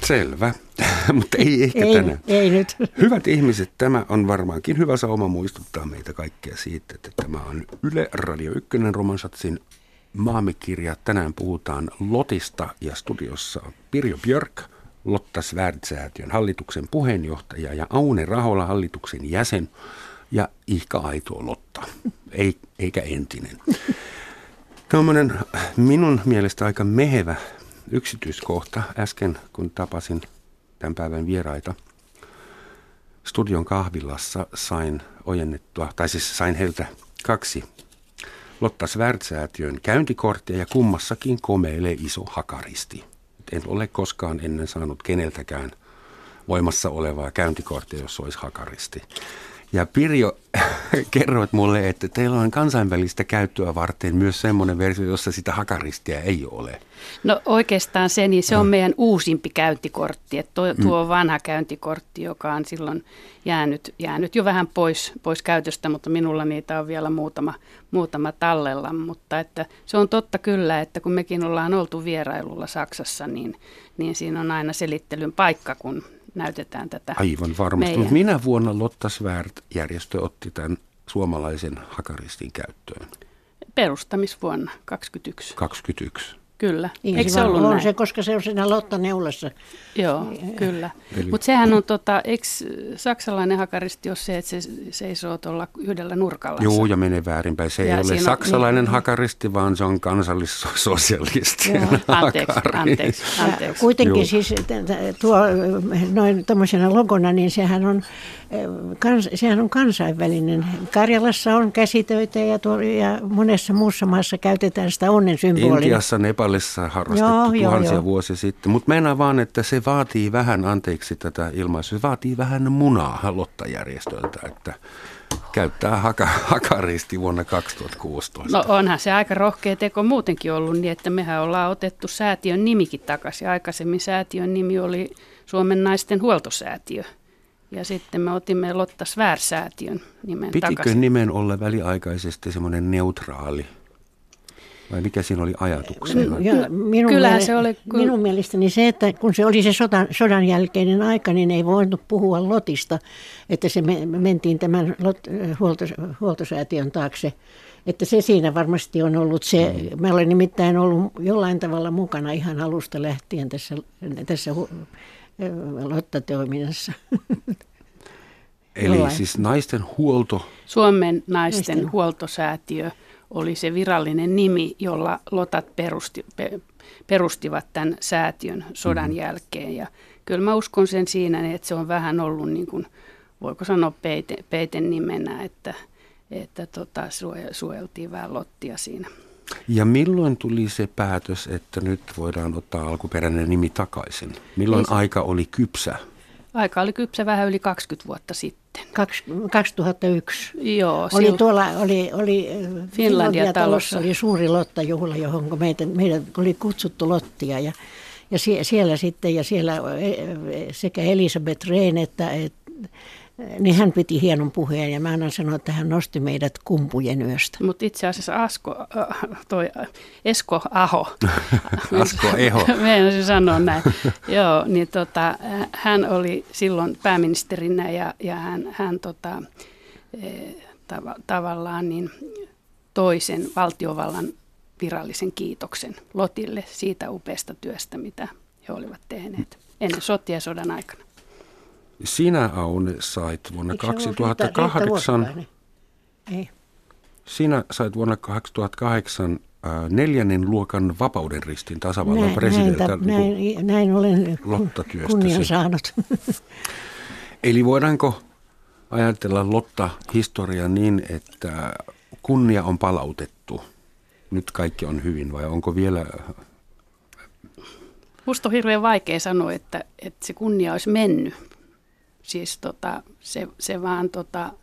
Selvä, *laughs* mutta ei ehkä Ei, tänään. ei nyt. Hyvät ihmiset, tämä on varmaankin hyvä sauma muistuttaa meitä kaikkia siitä, että tämä on Yle Radio 1 Romansatsin maamikirja. Tänään puhutaan Lotista ja studiossa on Pirjo Björk, Lotta Svärd-säätiön hallituksen puheenjohtaja ja Aune Rahola hallituksen jäsen ja Ihka Aito Lotta, ei, eikä entinen. Tuommoinen minun mielestä aika mehevä yksityiskohta äsken, kun tapasin tämän päivän vieraita studion kahvilassa sain ojennettua, tai siis sain heiltä kaksi Lotta Svärd-säätiön käyntikorttia ja kummassakin komeilee iso hakaristi. En ole koskaan ennen saanut keneltäkään voimassa olevaa käyntikorttia, jos olisi hakaristi. Ja Pirjo, *laughs* kerroit mulle, että teillä on kansainvälistä käyttöä varten myös semmoinen versio, jossa sitä hakaristia ei ole. No oikeastaan se, niin se on meidän uusimpi käyntikortti. Että tuo, tuo vanha käyntikortti, joka on silloin jäänyt, jäänyt jo vähän pois, pois käytöstä, mutta minulla niitä on vielä muutama, muutama tallella. Mutta että se on totta kyllä, että kun mekin ollaan oltu vierailulla Saksassa, niin, niin siinä on aina selittelyn paikka, kun näytetään tätä Aivan varmasti. meidän- minä vuonna Lotta Svärd-järjestö otti tämän suomalaisen hakaristin käyttöön? perustamisvuonna 21. 21. Kyllä. Niin Eikö se se ollut on näin? se, koska se on siinä Lotta-neulassa. Joo, kyllä. Eli- Mutta sehän on, tota, eikö saksalainen hakaristi ole se, että se seisoo tuolla yhdellä nurkalla? Joo, ja menee väärinpäin. Se Ja ei ole on- saksalainen niin- hakaristi, vaan se on kansallissosialisti. Anteeksi, anteeksi, anteeksi. Kuitenkin Joo. siis tuo noin tuommoisena logona, niin sehän on, eh, kans, sehän on kansainvälinen. Karjalassa on käsitöitä ja, tuo, ja monessa muussa maassa käytetään sitä onnen symbolia. Intiassa, Nepalissa harrastettu Joo, joo, tuhansia joo. vuosia sitten. Mutta meinaa vaan, että se vaatii vähän, anteeksi tätä ilmaisua, se vaatii vähän munaa Lotta-järjestöltä, että käyttää haka, hakaristi vuonna 2016. No onhan se aika rohkea teko muutenkin ollut niin, että mehän ollaan otettu säätiön nimikin takaisin. Aikaisemmin säätiön nimi oli Suomen naisten huoltosäätiö. Ja sitten me otimme Lotta Svär-säätiön nimen Pitikö takaisin. nimen olla väliaikaisesti semmoinen neutraali? Vai mikä siinä oli ajatuksena? Ja minun, Kyllähän miele- se oli, kun- minun mielestäni se, että kun se oli se sodan, sodan jälkeinen aika, niin ei voinut puhua Lotista, että se me, me mentiin tämän lot, huoltos, huoltosäätiön taakse. Että se siinä varmasti on ollut se, mä olen nimittäin ollut jollain tavalla mukana ihan alusta lähtien tässä, tässä hu- Lotta-toiminnassa. Eli jollain. siis naisten huolto Suomen naisten Naisten. huoltosäätiö oli se virallinen nimi, jolla Lotat perusti, pe, perustivat tämän säätiön sodan jälkeen. Ja kyllä mä uskon sen siinä, että se on vähän ollut niin kuin, voiko sanoa peite, peiten nimenä, että, että tota, suojeltiin vähän Lottia siinä. Ja milloin tuli se päätös, että nyt voidaan ottaa alkuperäinen nimi takaisin? Milloin Ei se- aika oli kypsä? Aika oli kypsä vähän yli 20 vuotta sitten. Kaks, 2001. Joo, Oli sil- tuolla, oli, oli äh, Finlandia-talossa. oli suuri lottajuhla, johon meitä, meidän oli kutsuttu lottia ja, ja sie, siellä sitten, ja siellä eh, sekä Elisabeth Rehn että, et, niin hän piti hienon puheen ja mä annan sanoa, että hän nosti meidät kumpujen yöstä. Mutta itse asiassa Asko, äh, toi Esko Aho. *laughs* Asko Eho. *laughs* Meinasin sanoa näin. *laughs* Joo, niin tota, hän oli silloin pääministerinä ja, ja hän, hän tota, eh, tava, tavallaan niin toisen valtiovallan virallisen kiitoksen Lotille siitä upeasta työstä, mitä he olivat tehneet ennen sotia ja sodan aikana. Sinä, Aune, sait vuonna Eikö se ollut Riitta- 2008, Riitta Vuosapainen? Ei. sinä sait vuonna 2008 äh, neljännen luokan vapauden ristin tasavallan Näin, presidentiltä. näin, niin näin, näin olen kunnian saanut. *laughs* Eli voidaanko ajatella Lotta-historia niin, että kunnia on palautettu? Nyt kaikki on hyvin vai onko vielä... Musta on hirveän vaikea sanoa, että, että se kunnia olisi mennyt. Siis tota, se, se vaan, tota,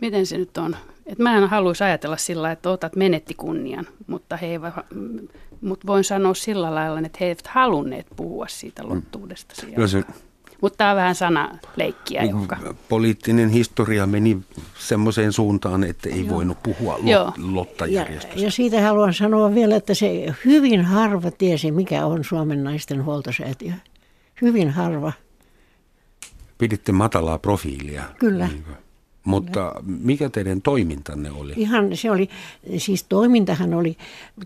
miten se nyt on? Et mä en haluaisi ajatella sillä lailla, että otat menetti kunnian, mutta, he eivät, mutta voin sanoa sillä lailla, että he eivät halunneet puhua siitä lottuudesta siellä. Kyllä se Mutta tämä on vähän sanaleikkiä, niin joka... poliittinen historia meni semmoiseen suuntaan, että ei voinut puhua Joo. lot, Ja, Lotta-järjestöstä. ja siitä haluan sanoa vielä, että se hyvin harva tiesi, mikä on Suomen naisten huoltosäätiö. Hyvin harva. Piditte matalaa profiilia. Kyllä. Niin kuin. Mutta mikä teidän toimintanne oli? Ihan se oli, siis toimintahan oli,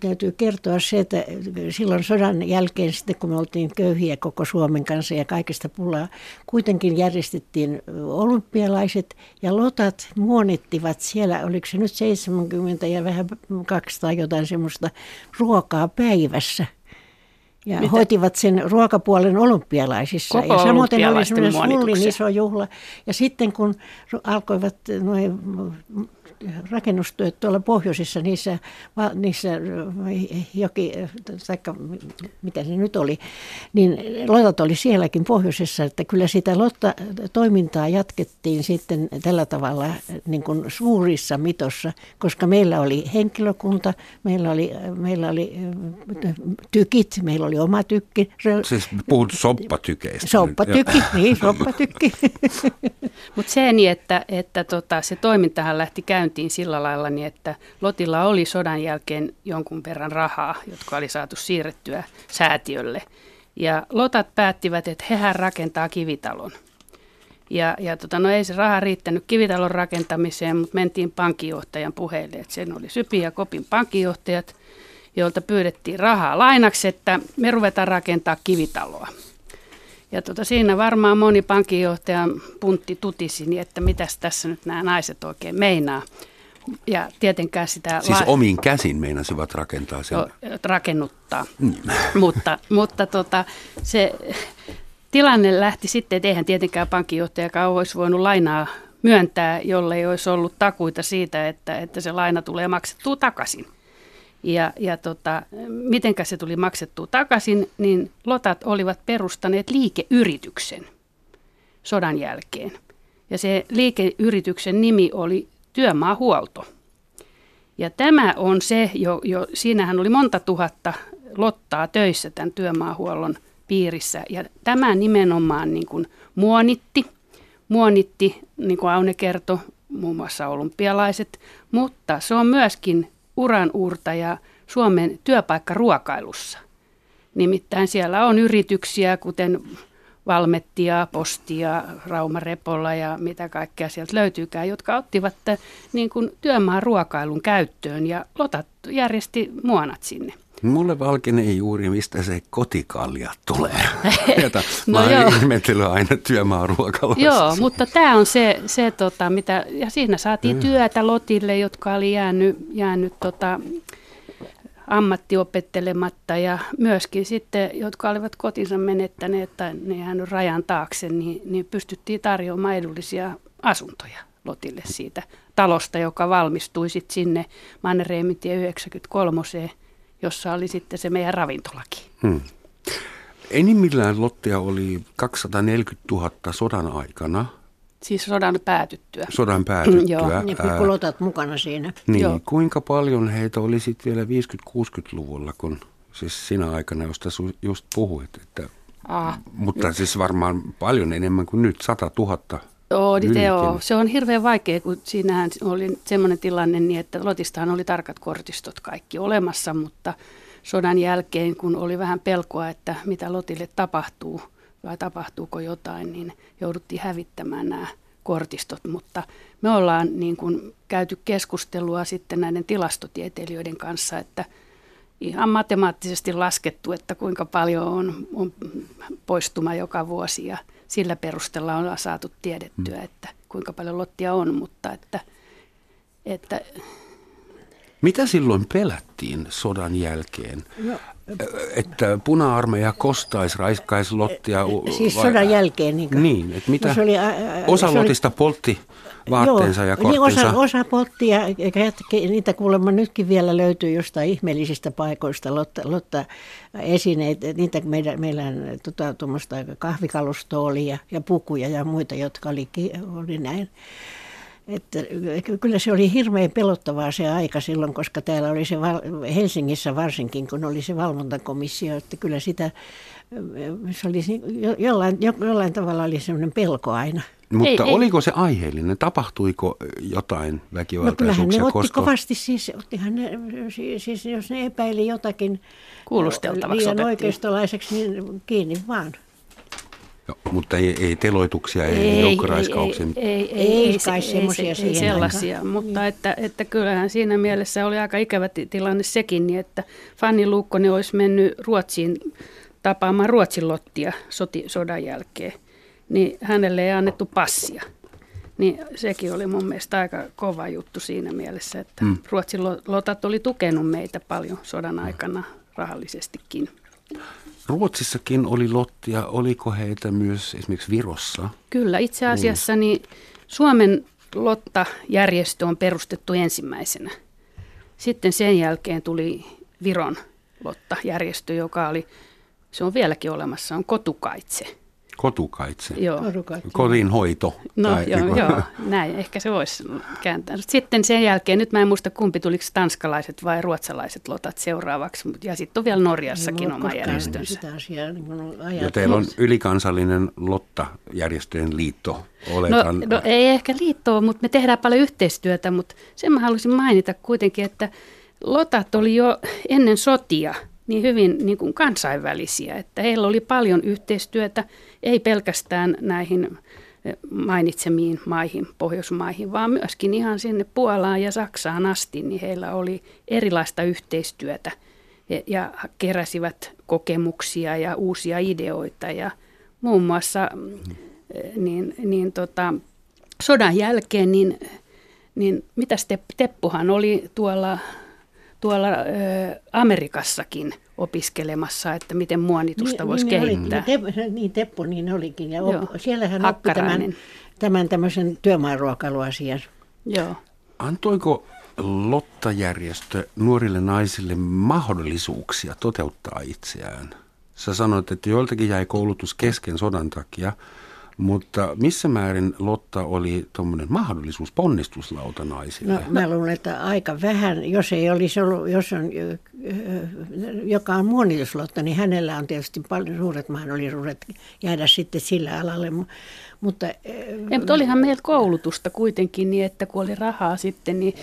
täytyy kertoa se, että silloin sodan jälkeen sitten kun me oltiin köyhiä koko Suomen kanssa ja kaikesta pulaa, kuitenkin järjestettiin olympialaiset ja lotat muonittivat siellä, oliko se nyt 70 ja vähän 200 jotain semmoista ruokaa päivässä. Ja Mitä? hoitivat sen ruokapuolen olympialaisissa. Koko ja samoin oli semmoinen iso juhla. Ja sitten kun alkoivat noin rakennustyöt tuolla pohjoisissa, niissä, niissä äh, joki, taikka mitä se nyt oli, niin Lotat oli sielläkin pohjoisessa, että kyllä sitä Lotta-toimintaa jatkettiin sitten tällä tavalla niin kuin suurissa mitossa, koska meillä oli henkilökunta, meillä oli, meillä oli tykit, meillä oli oma tykki, Siis puhut soppatykeistä. Soppatykki, niin soppatykki. *laughs* Mutta se niin, että, että tota, se toimintahan lähti käyntiin sillä lailla, niin että Lotilla oli sodan jälkeen jonkun verran rahaa, jotka oli saatu siirrettyä säätiölle. Ja Lotat päättivät, että hehän rakentaa kivitalon. Ja, ja tota, no ei se raha riittänyt kivitalon rakentamiseen, mutta mentiin pankinjohtajan puheille, että sen oli Sypi ja Kopin pankinjohtajat, joilta pyydettiin rahaa lainaksi, että me ruvetaan rakentaa kivitaloa. Ja tota, siinä varmaan moni pankinjohtajan puntti tutisi, niin että mitäs tässä nyt nämä naiset oikein meinaa. Ja tietenkään sitä Siis la- omin käsin meinasivat rakentaa sen. rakennuttaa. *laughs* mutta mutta tota, se tilanne lähti sitten, että eihän tietenkään pankinjohtajakaan olisi voinut lainaa myöntää, jollei olisi ollut takuita siitä, että, että se laina tulee maksettua takaisin. Ja, ja tota, mitenkä se tuli maksettua takaisin, niin Lotat olivat perustaneet liikeyrityksen sodan jälkeen. Ja se liikeyrityksen nimi oli Työmaahuolto. Ja tämä on se, jo, jo, siinähän oli monta tuhatta lottaa töissä tämän työmaahuollon piirissä. Ja tämä nimenomaan niin kuin muonitti, muonitti, niin kuin Aune kertoi, muun muassa olympialaiset, mutta se on myöskin uranuurtaja Suomen työpaikkaruokailussa. Nimittäin siellä on yrityksiä, kuten Valmettia, Postia, Raumarepolla ja mitä kaikkea sieltä löytyykään, jotka ottivat niin kuin työmaan ruokailun käyttöön ja Lotat järjesti muonat sinne. Mulle valkenee juuri, mistä se kotikalja tulee. *laughs* Jota No mä oon ihmetellyt aina työmaaruokalassa. Joo, mutta tämä on se, se tota, mitä, ja siinä saatiin työtä Lotille, jotka oli jäänyt, jäänyt tota, ammattiopettelematta ja myöskin sitten, jotka olivat kotinsa menettäneet tai ne jäänyt rajan taakse, niin, niin pystyttiin tarjoamaan edullisia asuntoja Lotille siitä talosta, joka valmistui sitten sinne Mannerheimintie 93, jossa oli sitten se meidän ravintolaki. Hmm. enimmillään lottia oli 240 000 sodan aikana. Siis sodan päätyttyä. Sodan päätyttyä. *clears throat* Joo. Niin ää, kun lotat mukana siinä. niin, Joo. kuinka paljon heitä oli sitten vielä 50-60-luvulla, kun siis sinä aikana, josta just puhuit, että Ah. mutta siis varmaan paljon enemmän kuin nyt, 100 000. Joo, joo, se on hirveän vaikea, kun siinähän oli semmoinen tilanne niin, että Lotistahan oli tarkat kortistot kaikki olemassa, mutta sodan jälkeen, kun oli vähän pelkoa, että mitä Lotille tapahtuu vai tapahtuuko jotain, niin jouduttiin hävittämään nämä kortistot, mutta me ollaan niin kuin käyty keskustelua sitten näiden tilastotieteilijöiden kanssa, että ihan matemaattisesti laskettu, että kuinka paljon on, on poistuma joka vuosi ja sillä perusteella on saatu tiedettyä, että kuinka paljon lottia on, mutta että, että Mitä silloin pelättiin sodan jälkeen? No, Että puna-armeija kostaisi, raiskaisi lottia? siis vai- sodan jälkeen. Niin, Niin, että mitä No se oli, ä, ä, osa se oli- lotista poltti vaatteensa ja niin korttinsa. osa, osa eikä jätkä- niitä kuulemma nytkin vielä löytyy jostain ihmeellisistä paikoista, lotta, lotta esineitä, niitä meidän, meillä tota, tuommoista kahvikalustoa oli ja, ja pukuja ja muita, jotka oli, oli näin. Että ky- kyllä se oli hirveän pelottavaa se aika silloin, koska täällä oli se, Helsingissä varsinkin, kun oli se valvontakomissio, että kyllä sitä, se oli jollain, jo- jollain tavalla oli semmoinen pelko aina. Mutta Ei, ei. oliko se aiheellinen? Tapahtuiko jotain No kyllähän väkivaltaisuuksia? ne otti koska kovasti, siis, ottihan ne, siis, siis jos ne epäili jotakin Kuulusteltavaksi liian otettiin. oikeistolaiseksi, niin kiinni vaan. Joo, mutta ei, ei teloituksia, ei, ei joukkoraiskauksia. Ei, ei, ei, Ei ei, kai se- semmoisia ei, ei siihen sellaisia, aikaan. mutta että, että kyllähän siinä mielessä oli aika ikävä ti- tilanne sekin, niin että Fanni Luukkonen olisi mennyt Ruotsiin tapaamaan Ruotsin lottia soti, sodan jälkeen, niin hänelle ei annettu passia. Niin sekin oli mun mielestä aika kova juttu siinä mielessä, että mm. Ruotsin lo- lotat oli tukenut meitä paljon sodan aikana rahallisestikin. Ruotsissakin oli lottia. Oliko heitä myös esimerkiksi Virossa? Kyllä, itse asiassa niin Suomen Lotta-järjestö on perustettu ensimmäisenä. Sitten sen jälkeen tuli Viron Lotta-järjestö, joka oli, se on vieläkin olemassa, on Kotukaitse. Kotukaitse. Joo. Kotukaitse. Kodin hoito. No Tai joo, niinku- joo, näin, ehkä se voisi kääntää. Sitten sen jälkeen, nyt mä en muista kumpi, tuliko tanskalaiset vai ruotsalaiset lotat seuraavaksi, mut- ja sitten on vielä Norjassakin Mulla oma järjestönsä. Asiaa niin Ja teillä on ylikansallinen Lotta-järjestöjen liitto, No, oletan. no ei ehkä liittoa, mutta me tehdään paljon yhteistyötä, mutta sen mä haluaisin mainita kuitenkin, että lotat oli jo ennen sotia niin hyvin niin kuin kansainvälisiä, että heillä oli paljon yhteistyötä, ei pelkästään näihin mainitsemiin maihin, Pohjoismaihin, vaan myöskin ihan sinne Puolaan ja Saksaan asti, niin heillä oli erilaista yhteistyötä. Ja- keräsivät kokemuksia ja uusia ideoita ja muun muassa niin, niin tota, sodan jälkeen, niin, niin Tepp, Teppuhan oli tuolla, tuolla ö, Amerikassakin opiskelemassa, että miten muonitusta voisi ne olikin. kehittää. Te, niin Teppo niin olikin. Ja Joo. op, siellähän oppi tämän, tämän tämmöisen työmaaruokaluasian. Joo. Antoiko Lotta-järjestö nuorille naisille mahdollisuuksia toteuttaa itseään? Sä sanoit, että joiltakin jäi koulutus kesken sodan takia, mutta missä määrin Lotta oli tuommoinen mahdollisuus, ponnistuslauta naisille? No, mä luulen, että aika vähän, jos ei olisi ollut, jos on, joka on muonituslotta, niin hänellä on tietysti paljon suuret mahdollisuudet jäädä sitten sillä alalle, mu- mutta Ei, mutta olihan meillä koulutusta kuitenkin niin, että kun oli rahaa sitten, niin,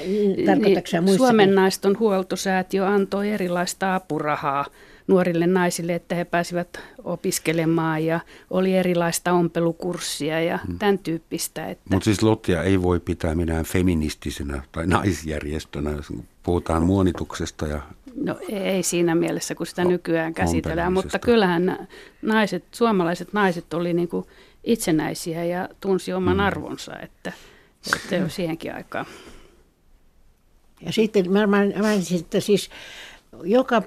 muissakin? Suomen naiston huoltosäätiö antoi erilaista apurahaa nuorille naisille, että he pääsivät opiskelemaan ja oli erilaista ompelukurssia ja Mm. tämän tyyppistä. Että, Mutta siis Lottia ei voi pitää minään feministisenä tai naisjärjestönä, jos puhutaan muonituksesta ja No ei siinä mielessä, kun sitä nykyään käsitellään, mutta kyllähän naiset, suomalaiset naiset oli niin kuin itsenäisiä ja tunsi oman arvonsa, että, että siihenkin aikaan. Ja sitten mä mainitsin, että siis joka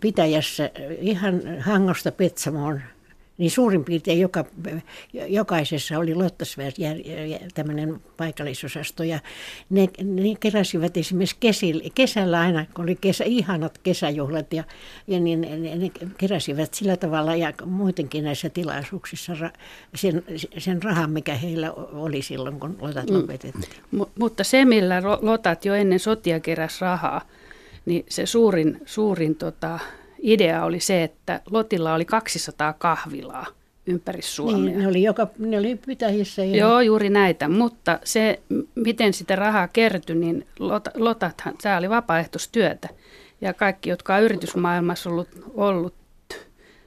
pitäjässä ihan Hangosta Petsamoon, niin suurin piirtein joka, jokaisessa oli Lottasväär tämmöinen paikallisosasto ja ne, ne keräsivät esimerkiksi kesällä, kesällä aina, kun oli kesä, ihanat kesäjuhlat ja, ja niin ne, ne keräsivät sillä tavalla ja muutenkin näissä tilaisuuksissa sen, sen rahan, mikä heillä oli silloin, kun lotat mm. lopetettiin. M- mutta se, millä lotat jo ennen sotia keräs rahaa, niin se suurin, suurin tota, idea oli se, että Lotilla oli 200 kahvilaa ympäri Suomea. Niin, ne oli, joka, ne oli pitäjissä. Ja... Joo, juuri näitä, mutta se, miten sitä rahaa kertyi, niin lot, lotathan, tämä oli vapaaehtoistyötä. Ja kaikki, jotka on yritysmaailmassa ollut, ollut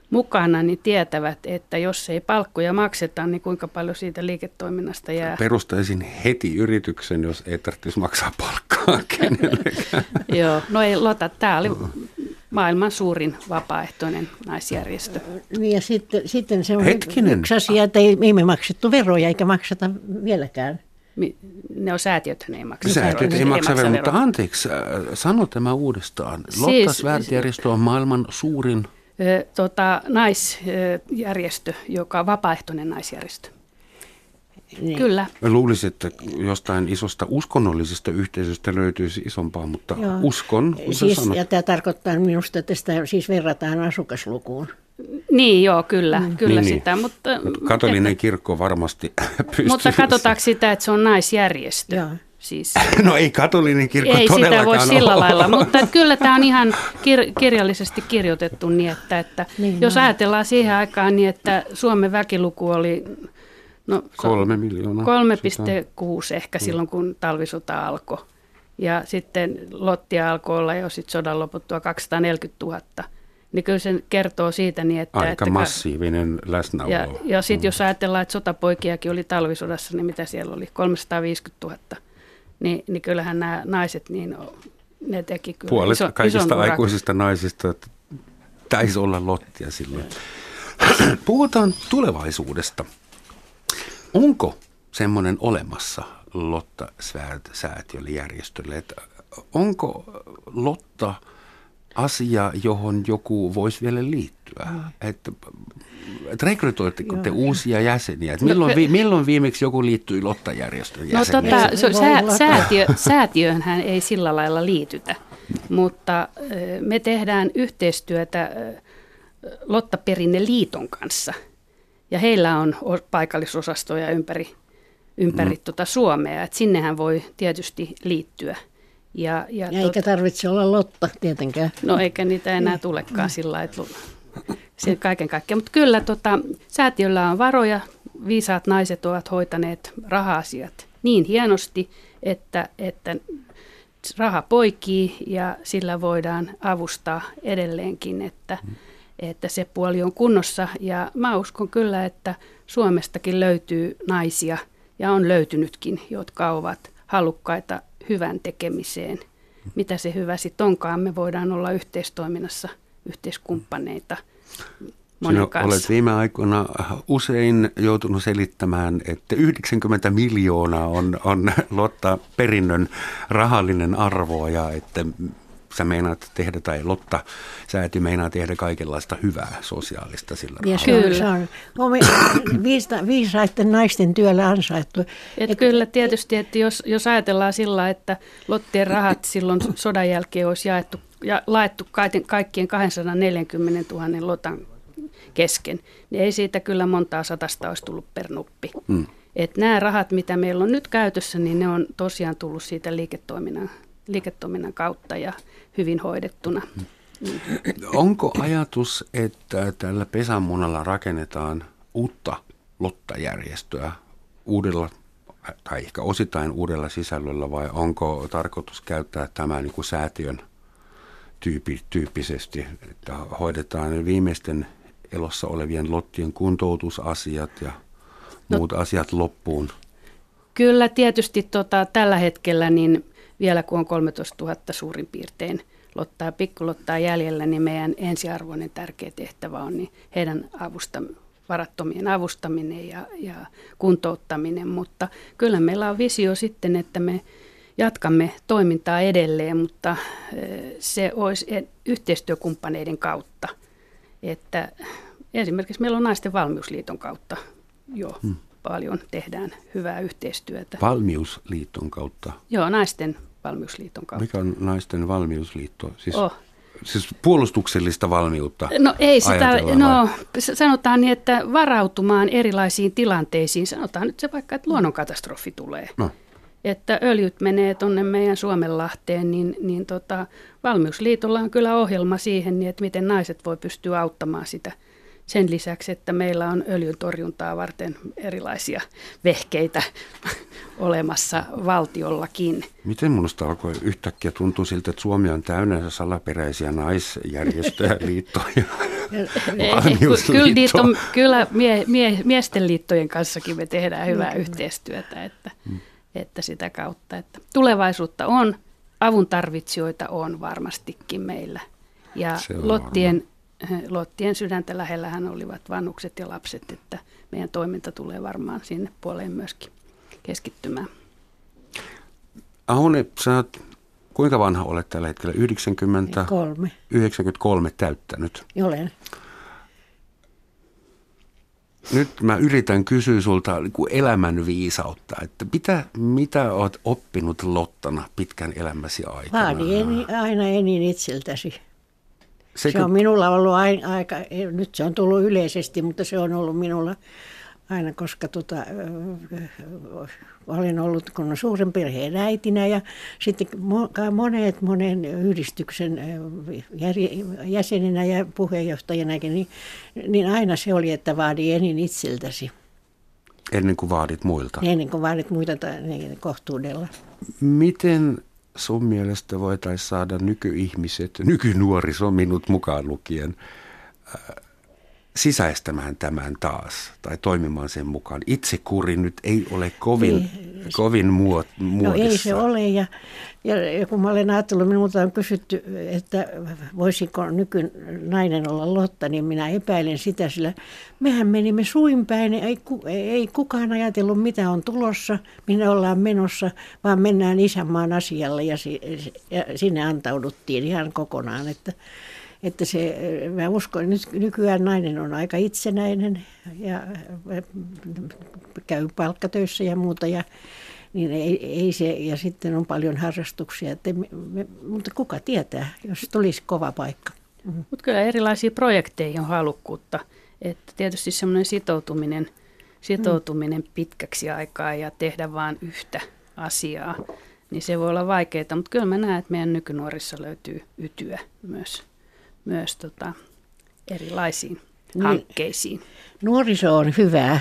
mukana, niin tietävät, että jos ei palkkoja makseta, niin kuinka paljon siitä liiketoiminnasta jää. Perustaisin heti yrityksen, jos ei tarvitsisi maksaa palkkaa kenellekään. Joo, no ei Lota, tämä oli maailman suurin vapaaehtoinen naisjärjestö. Niin ja sitten, sitten se on Hetkinen. yksi asia, että ei, ei me maksettu veroja eikä makseta vieläkään. Ne on säätiöt, ne ei maksa Säätiöt ei, ei maksa veroja, mutta anteeksi, äh, sano tämä uudestaan. Siis, Lottas on maailman suurin tota, naisjärjestö, joka on vapaaehtoinen naisjärjestö. Niin. Kyllä. Mä luulisin, että jostain isosta uskonnollisesta yhteisöstä löytyisi isompaa, mutta Joo. uskon, siis, Ja tämä tarkoittaa minusta, että sitä siis verrataan asukaslukuun. Niin, joo, kyllä, mm. kyllä niin, niin. sitä. Niin. Mutta, Katolinen että, kirkko varmasti *laughs* pystyy. Mutta katsotaanko sitä, että se on naisjärjestö. Joo. Siis, *laughs* no ei katolinen kirkko Ei sitä voi sillä ole. lailla, *laughs* mutta kyllä tämä on ihan kir- kirjallisesti kirjoitettu niin, että, että niin, jos no. ajatellaan siihen aikaan niin, että Suomen väkiluku oli no, kolme miljoonaa. 3,6 ehkä mm. silloin, kun talvisota alkoi. Ja sitten Lottia alkoi olla jo sit sodan loputtua 240 000 niin kyllä se kertoo siitä niin, että... Aika että, massiivinen läsnäolo. Ja, ja sitten mm. jos ajatellaan, että sotapoikiakin oli talvisodassa, niin mitä siellä oli? 350 000 niin, niin kyllähän nämä naiset, niin ne teki kyllä Puolet iso, kaikista aikuisista naisista taisi olla lottia silloin. *clears throat* Puhutaan tulevaisuudesta. Onko semmoinen olemassa Lotta-säätiölle järjestölle, että onko Lotta asia, johon joku voisi vielä liittyä? Mm. Että että rekrytoitteko te uusia jäseniä? Että milloin, no, vi, milloin viimeksi joku liittyi Lotta-järjestön No tota, so, sää, säätiö, säätiöönhän ei sillä lailla liitytä, mutta me tehdään yhteistyötä Lotta Liiton kanssa. Ja heillä on paikallisosastoja ympäri, ympäri mm. tuota Suomea, että sinnehän voi tietysti liittyä. Ja, ja, ja eikä tarvitse olla Lotta tietenkään. No eikä niitä enää niin. tulekaan sillä että se kaiken kaikkiaan. Mutta kyllä tota, säätiöllä on varoja. Viisaat naiset ovat hoitaneet raha-asiat niin hienosti, että, että raha poikii ja sillä voidaan avustaa edelleenkin, että, että se puoli on kunnossa. Ja mä uskon kyllä, että Suomestakin löytyy naisia ja on löytynytkin, jotka ovat halukkaita hyvän tekemiseen. Mitä se hyvä sitten onkaan, me voidaan olla yhteistoiminnassa yhteiskumppaneita – Sinä olet viime aikoina usein joutunut selittämään, että 90 miljoonaa on, on Lotta perinnön rahallinen arvo ja että sä meinaat tehdä tai Lotta sääti meinaa tehdä kaikenlaista hyvää sosiaalista sillä ja Kyllä. Se on, on *coughs* viisa, viisaiden naisten työllä ansaittu. Et, et kyllä tietysti, että jos, jos ajatellaan sillä, että Lottien rahat *coughs* silloin sodan jälkeen olisi jaettu ja laettu kaikkien 240 000 lotan kesken, niin ei siitä kyllä montaa satasta olisi tullut per nuppi. Mm. Et nämä rahat, mitä meillä on nyt käytössä, niin ne on tosiaan tullut siitä liiketoiminnan, liiketoiminnan kautta ja hyvin hoidettuna. Mm. Onko ajatus, että tällä pesämunalla rakennetaan uutta lottajärjestöä uudella tai ehkä osittain uudella sisällöllä vai onko tarkoitus käyttää tämä niin kuin säätiön – tyyppi, tyyppisesti, että hoidetaan viimeisten elossa olevien lottien kuntoutusasiat ja no, muut asiat loppuun. Kyllä tietysti tota, tällä hetkellä niin vielä kun on 13 000 suurin piirtein lottaa, pikkulottaa jäljellä, niin meidän ensiarvoinen tärkeä tehtävä on niin heidän avusta, varattomien avustaminen ja, ja kuntouttaminen, mutta kyllä meillä on visio sitten, että me jatkamme toimintaa edelleen, mutta se olisi yhteistyökumppaneiden kautta, että esimerkiksi meillä on naisten valmiusliiton kautta jo hmm. paljon tehdään hyvää yhteistyötä. Valmiusliiton kautta? Joo, naisten valmiusliiton kautta. Mikä on naisten valmiusliitto? Siis, oh. siis puolustuksellista valmiutta? No ei sitä, no sanotaan niin, että varautumaan erilaisiin tilanteisiin. Sanotaan nyt se vaikka, että luonnonkatastrofi tulee. No että öljyt menee tuonne meidän Suomenlahteen, niin, niin tota, Valmiusliitolla on kyllä ohjelma siihen, niin että miten naiset voi pystyä auttamaan sitä sen lisäksi, että meillä on öljyntorjuntaa varten erilaisia vehkeitä olemassa valtiollakin. Miten minusta alkoi yhtäkkiä tuntua siltä, että Suomi on täynnä salaperäisiä naisjärjestöjä, *laughs* liittoja, *laughs* kyllä, niitä on, kyllä mie, mie, miesten liittojen kanssakin me tehdään hyvää yhteistyötä. Että. Hmm että sitä kautta, että tulevaisuutta on, avun tarvitsijoita on varmastikin meillä. Ja Lottien, *laughs* Lottien sydäntä lähellähän olivat vanhukset ja lapset, että meidän toiminta tulee varmaan sinne puoleen myöskin keskittymään. Aune, sä oot, kuinka vanha olet tällä hetkellä? 90? 93 täyttänyt. Olen nyt mä yritän kysyä sulta niin elämän viisautta, että mitä, mitä oot oppinut Lottana pitkän elämäsi aikana? Vaadi eni, aina enin itseltäsi. Sekä... Se on minulla ollut aika, nyt se on tullut yleisesti, mutta se on ollut minulla aina, koska tota, olen ollut kun suuren perheen äitinä ja sitten monet monen yhdistyksen jäsenenä ja puheenjohtajanakin, niin, niin aina se oli, että vaadi enin itseltäsi. Ennen kuin vaadit muilta? Ennen kuin vaadit muilta niin, kohtuudella. Miten sun mielestä voitaisiin saada nykyihmiset, nykynuoriso minut mukaan lukien, sisäistämään tämän taas tai toimimaan sen mukaan. Itse kuri nyt ei ole kovin, ei, kovin muot, muodissa. No ei se ole ja, ja, kun mä olen ajatellut, minulta on kysytty, että voisiko nykynainen olla Lotta, niin minä epäilen sitä, sillä mehän menimme suinpäin, ei, ei kukaan ajatellut mitä on tulossa, minne ollaan menossa, vaan mennään isänmaan asialle ja, ja sinne antauduttiin ihan kokonaan, että että se, mä uskon, että nykyään nainen on aika itsenäinen ja käy palkkatöissä ja muuta ja niin ei, ei se, ja sitten on paljon harrastuksia, että me, me, mutta kuka tietää, jos tulisi kova paikka. Mm-hmm. Mutta kyllä erilaisia projekteja on halukkuutta, että tietysti semmoinen sitoutuminen, sitoutuminen mm. pitkäksi aikaa ja tehdä vain yhtä asiaa, niin se voi olla vaikeaa, mutta kyllä mä näen, että meidän nykynuorissa löytyy ytyä myös myös tota, erilaisiin niin, hankkeisiin. Nuoriso on hyvää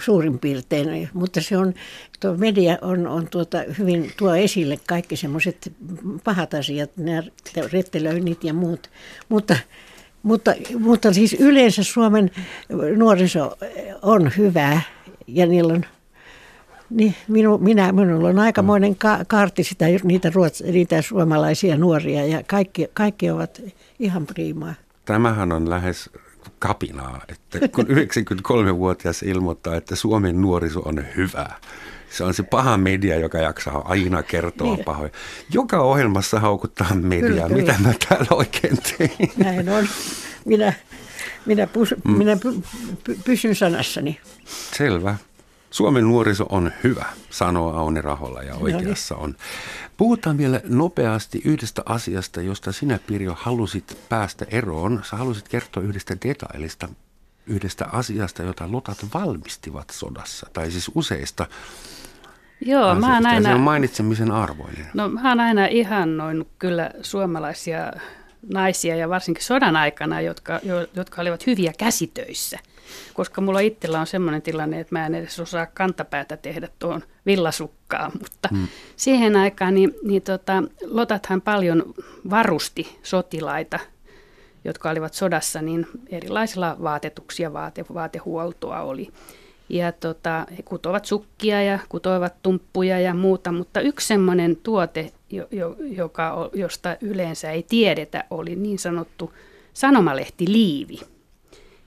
suurin piirtein, mutta se on, tuo media on, on tuota, hyvin tuo esille kaikki semmoiset pahat asiat, nämä rettelöinnit ja muut. Mutta, mutta, mutta siis yleensä Suomen nuoriso on hyvää ja niillä on niin, minu, minä, minulla on aikamoinen ka- kaarti sitä, niitä, ruots, niitä suomalaisia nuoria ja kaikki, kaikki ovat ihan priimaa. Tämähän on lähes kapinaa, että kun *laughs* 93-vuotias ilmoittaa, että Suomen nuoriso on hyvä. Se on se paha media, joka jaksaa aina kertoa niin. pahoja. Joka ohjelmassa haukuttaa mediaa. Kyllä, Mitä kyllä. mä täällä oikein tein? Näin on. Minä, minä, pus, mm. minä py, py, pysyn sanassani. Selvä. Suomen nuoriso on hyvä, sanoo Auni Rahola ja oikeassa on. Puhutaan vielä nopeasti yhdestä asiasta, josta sinä Pirjo halusit päästä eroon. Sä halusit kertoa yhdestä detailista, yhdestä asiasta, jota lotat valmistivat sodassa, tai siis useista Joo, asioista. mä oon aina... Se on mainitsemisen arvoinen. No mä oon aina ihannoinut kyllä suomalaisia naisia ja varsinkin sodan aikana, jotka, jotka olivat hyviä käsitöissä – koska mulla itsellä on semmoinen tilanne, että mä en edes osaa kantapäätä tehdä tuohon villasukkaan, mutta hmm. siihen aikaan niin, niin tota, Lotathan paljon varusti sotilaita, jotka olivat sodassa, niin erilaisilla vaatetuksia, vaate, vaatehuoltoa oli. Ja tota, he kutoivat sukkia ja kutoivat tumppuja ja muuta, mutta yksi semmoinen tuote, jo, jo, joka, josta yleensä ei tiedetä, oli niin sanottu sanomalehti-liivi.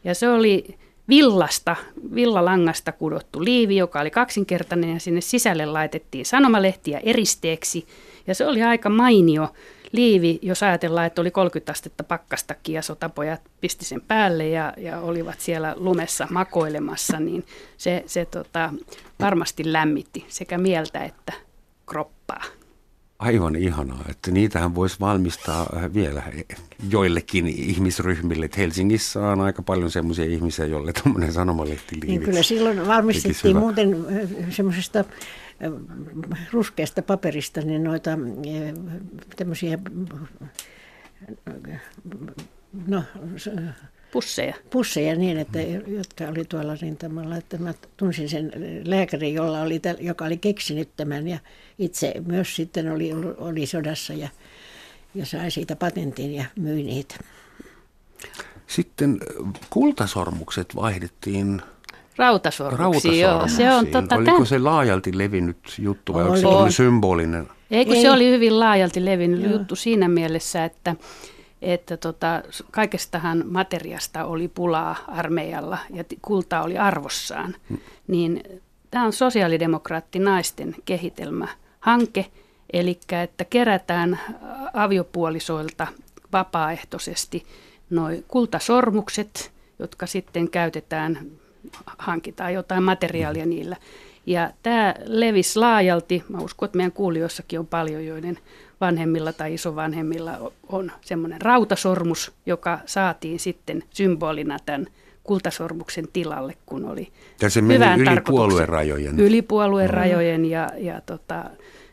Ja se oli villasta, villalangasta kudottu liivi, joka oli kaksinkertainen ja sinne sisälle laitettiin sanomalehtiä eristeeksi. Ja se oli aika mainio liivi, jos ajatellaan, että oli 30 astetta pakkastakin ja sotapojat pisti sen päälle ja, ja olivat siellä lumessa makoilemassa, niin se, se tota, varmasti lämmitti sekä mieltä että kroppaa. Aivan ihanaa, että niitähän voisi valmistaa vielä joillekin ihmisryhmille. Että Helsingissä on aika paljon semmoisia ihmisiä, joille tuommoinen sanomalehti Niin kyllä silloin valmistettiin muuten semmoisesta ruskeasta paperista niin noita tämmöisiä no, pusseja. Pusseja niin, että, jotka oli tuolla rintamalla. Että mä tunsin sen lääkärin, jolla oli, joka oli keksinyt tämän ja itse myös sitten oli, oli sodassa ja, ja sai siitä patentin ja myi niitä. Sitten kultasormukset vaihdettiin Rautasormuksi, joo. Se on, tota, Oliko tämän... se laajalti levinnyt juttu vai oli. onko se symbolinen? Eikö Ei. se oli hyvin laajalti levinnyt joo. juttu siinä mielessä, että, että tota, kaikestahan materiasta oli pulaa armeijalla ja kulta oli arvossaan. Hmm. Niin tämä on sosiaalidemokraatti naisten kehitelmä hanke, eli että kerätään aviopuolisoilta vapaaehtoisesti noin kultasormukset, jotka sitten käytetään hankitaan jotain materiaalia niillä. Ja tämä levisi laajalti. Mä uskon, että meidän kuulijoissakin on paljon, joiden vanhemmilla tai isovanhemmilla on semmoinen rautasormus, joka saatiin sitten symbolina tämän kultasormuksen tilalle, kun oli ja se meni yli puolueen rajojen. Yli puolueen rajojen ja, ja tota,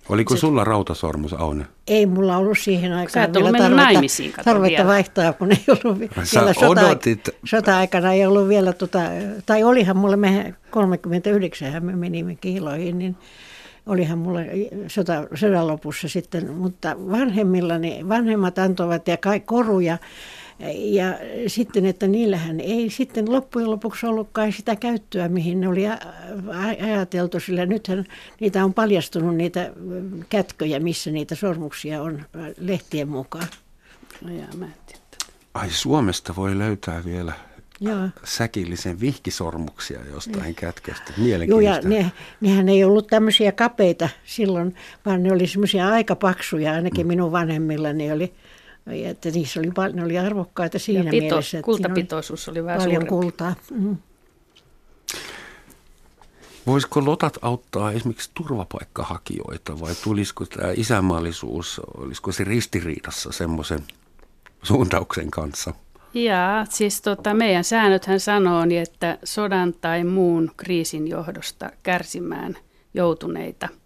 Oliko sulla rautasormus, Aune? Ei mulla ollut siihen aikaan Sä et ollut tarvetta, naimisiin, tarvetta vielä. vaihtaa, kun ei ollut Sä vielä sota, sota-aikana ei ollut vielä, tota, tai olihan mulla, me 39 me menimme kiiloihin, niin olihan mulla sota, sodan lopussa sitten, mutta vanhemmillani, vanhemmat antoivat ja kai koruja, ja sitten, että niillähän ei sitten loppujen lopuksi ollutkaan sitä käyttöä, mihin ne oli ajateltu, sillä nythän niitä on paljastunut niitä kätköjä, missä niitä sormuksia on lehtien mukaan. No ja, mä Ai Suomesta voi löytää vielä Joo. säkillisen vihkisormuksia jostain mm. kätköstä. Joo, ja ne, nehän ei ollut tämmöisiä kapeita silloin, vaan ne oli semmoisia aika paksuja, ainakin mm. minun vanhemmillani oli että niissä oli, ne oli arvokkaita siinä ja pito, mielessä. Että kultapitoisuus oli vähän Paljon suurempi. kultaa. Mm. Voisiko lotat auttaa esimerkiksi turvapaikkahakijoita vai tulisiko tämä isänmaallisuus, olisiko se ristiriidassa semmoisen suuntauksen kanssa? Ja siis tota, meidän säännöthän sanoo, niin, että sodan tai muun kriisin johdosta kärsimään joutuneita –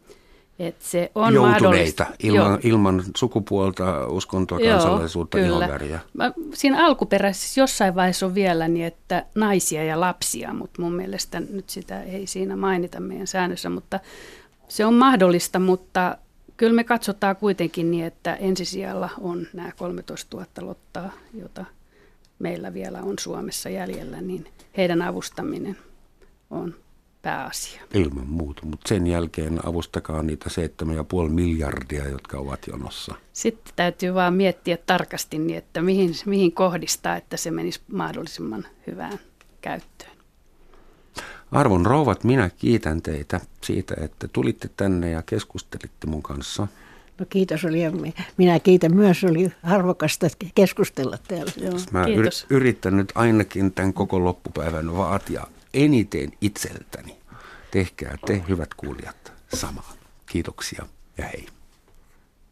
et se on Joutuneita ilman, ilman sukupuolta, uskontoa, Joo, kansalaisuutta, ihonväriä. Siinä alkuperäisessä jossain vaiheessa on vielä niin, että naisia ja lapsia, mutta mun mielestä nyt sitä ei siinä mainita meidän säännössä, mutta se on mahdollista, mutta kyllä me katsotaan kuitenkin niin, että ensisijalla on nämä 13 000 lottaa, jota meillä vielä on Suomessa jäljellä, niin heidän avustaminen on pääasia. Ilman muuta, mutta sen jälkeen avustakaa niitä 7,5 miljardia, jotka ovat jonossa. Sitten täytyy vaan miettiä tarkasti, niin että mihin, mihin kohdistaa, että se menisi mahdollisimman hyvään käyttöön. Arvon rouvat, minä kiitän teitä siitä, että tulitte tänne ja keskustelitte mun kanssa. No kiitos, oli, minä kiitän myös, oli arvokasta keskustella täällä. Joo, Mä kiitos. yritän nyt ainakin tämän koko loppupäivän vaatia eniten itseltäni. Tehkää te, hyvät kuulijat, samaa. Kiitoksia ja hei.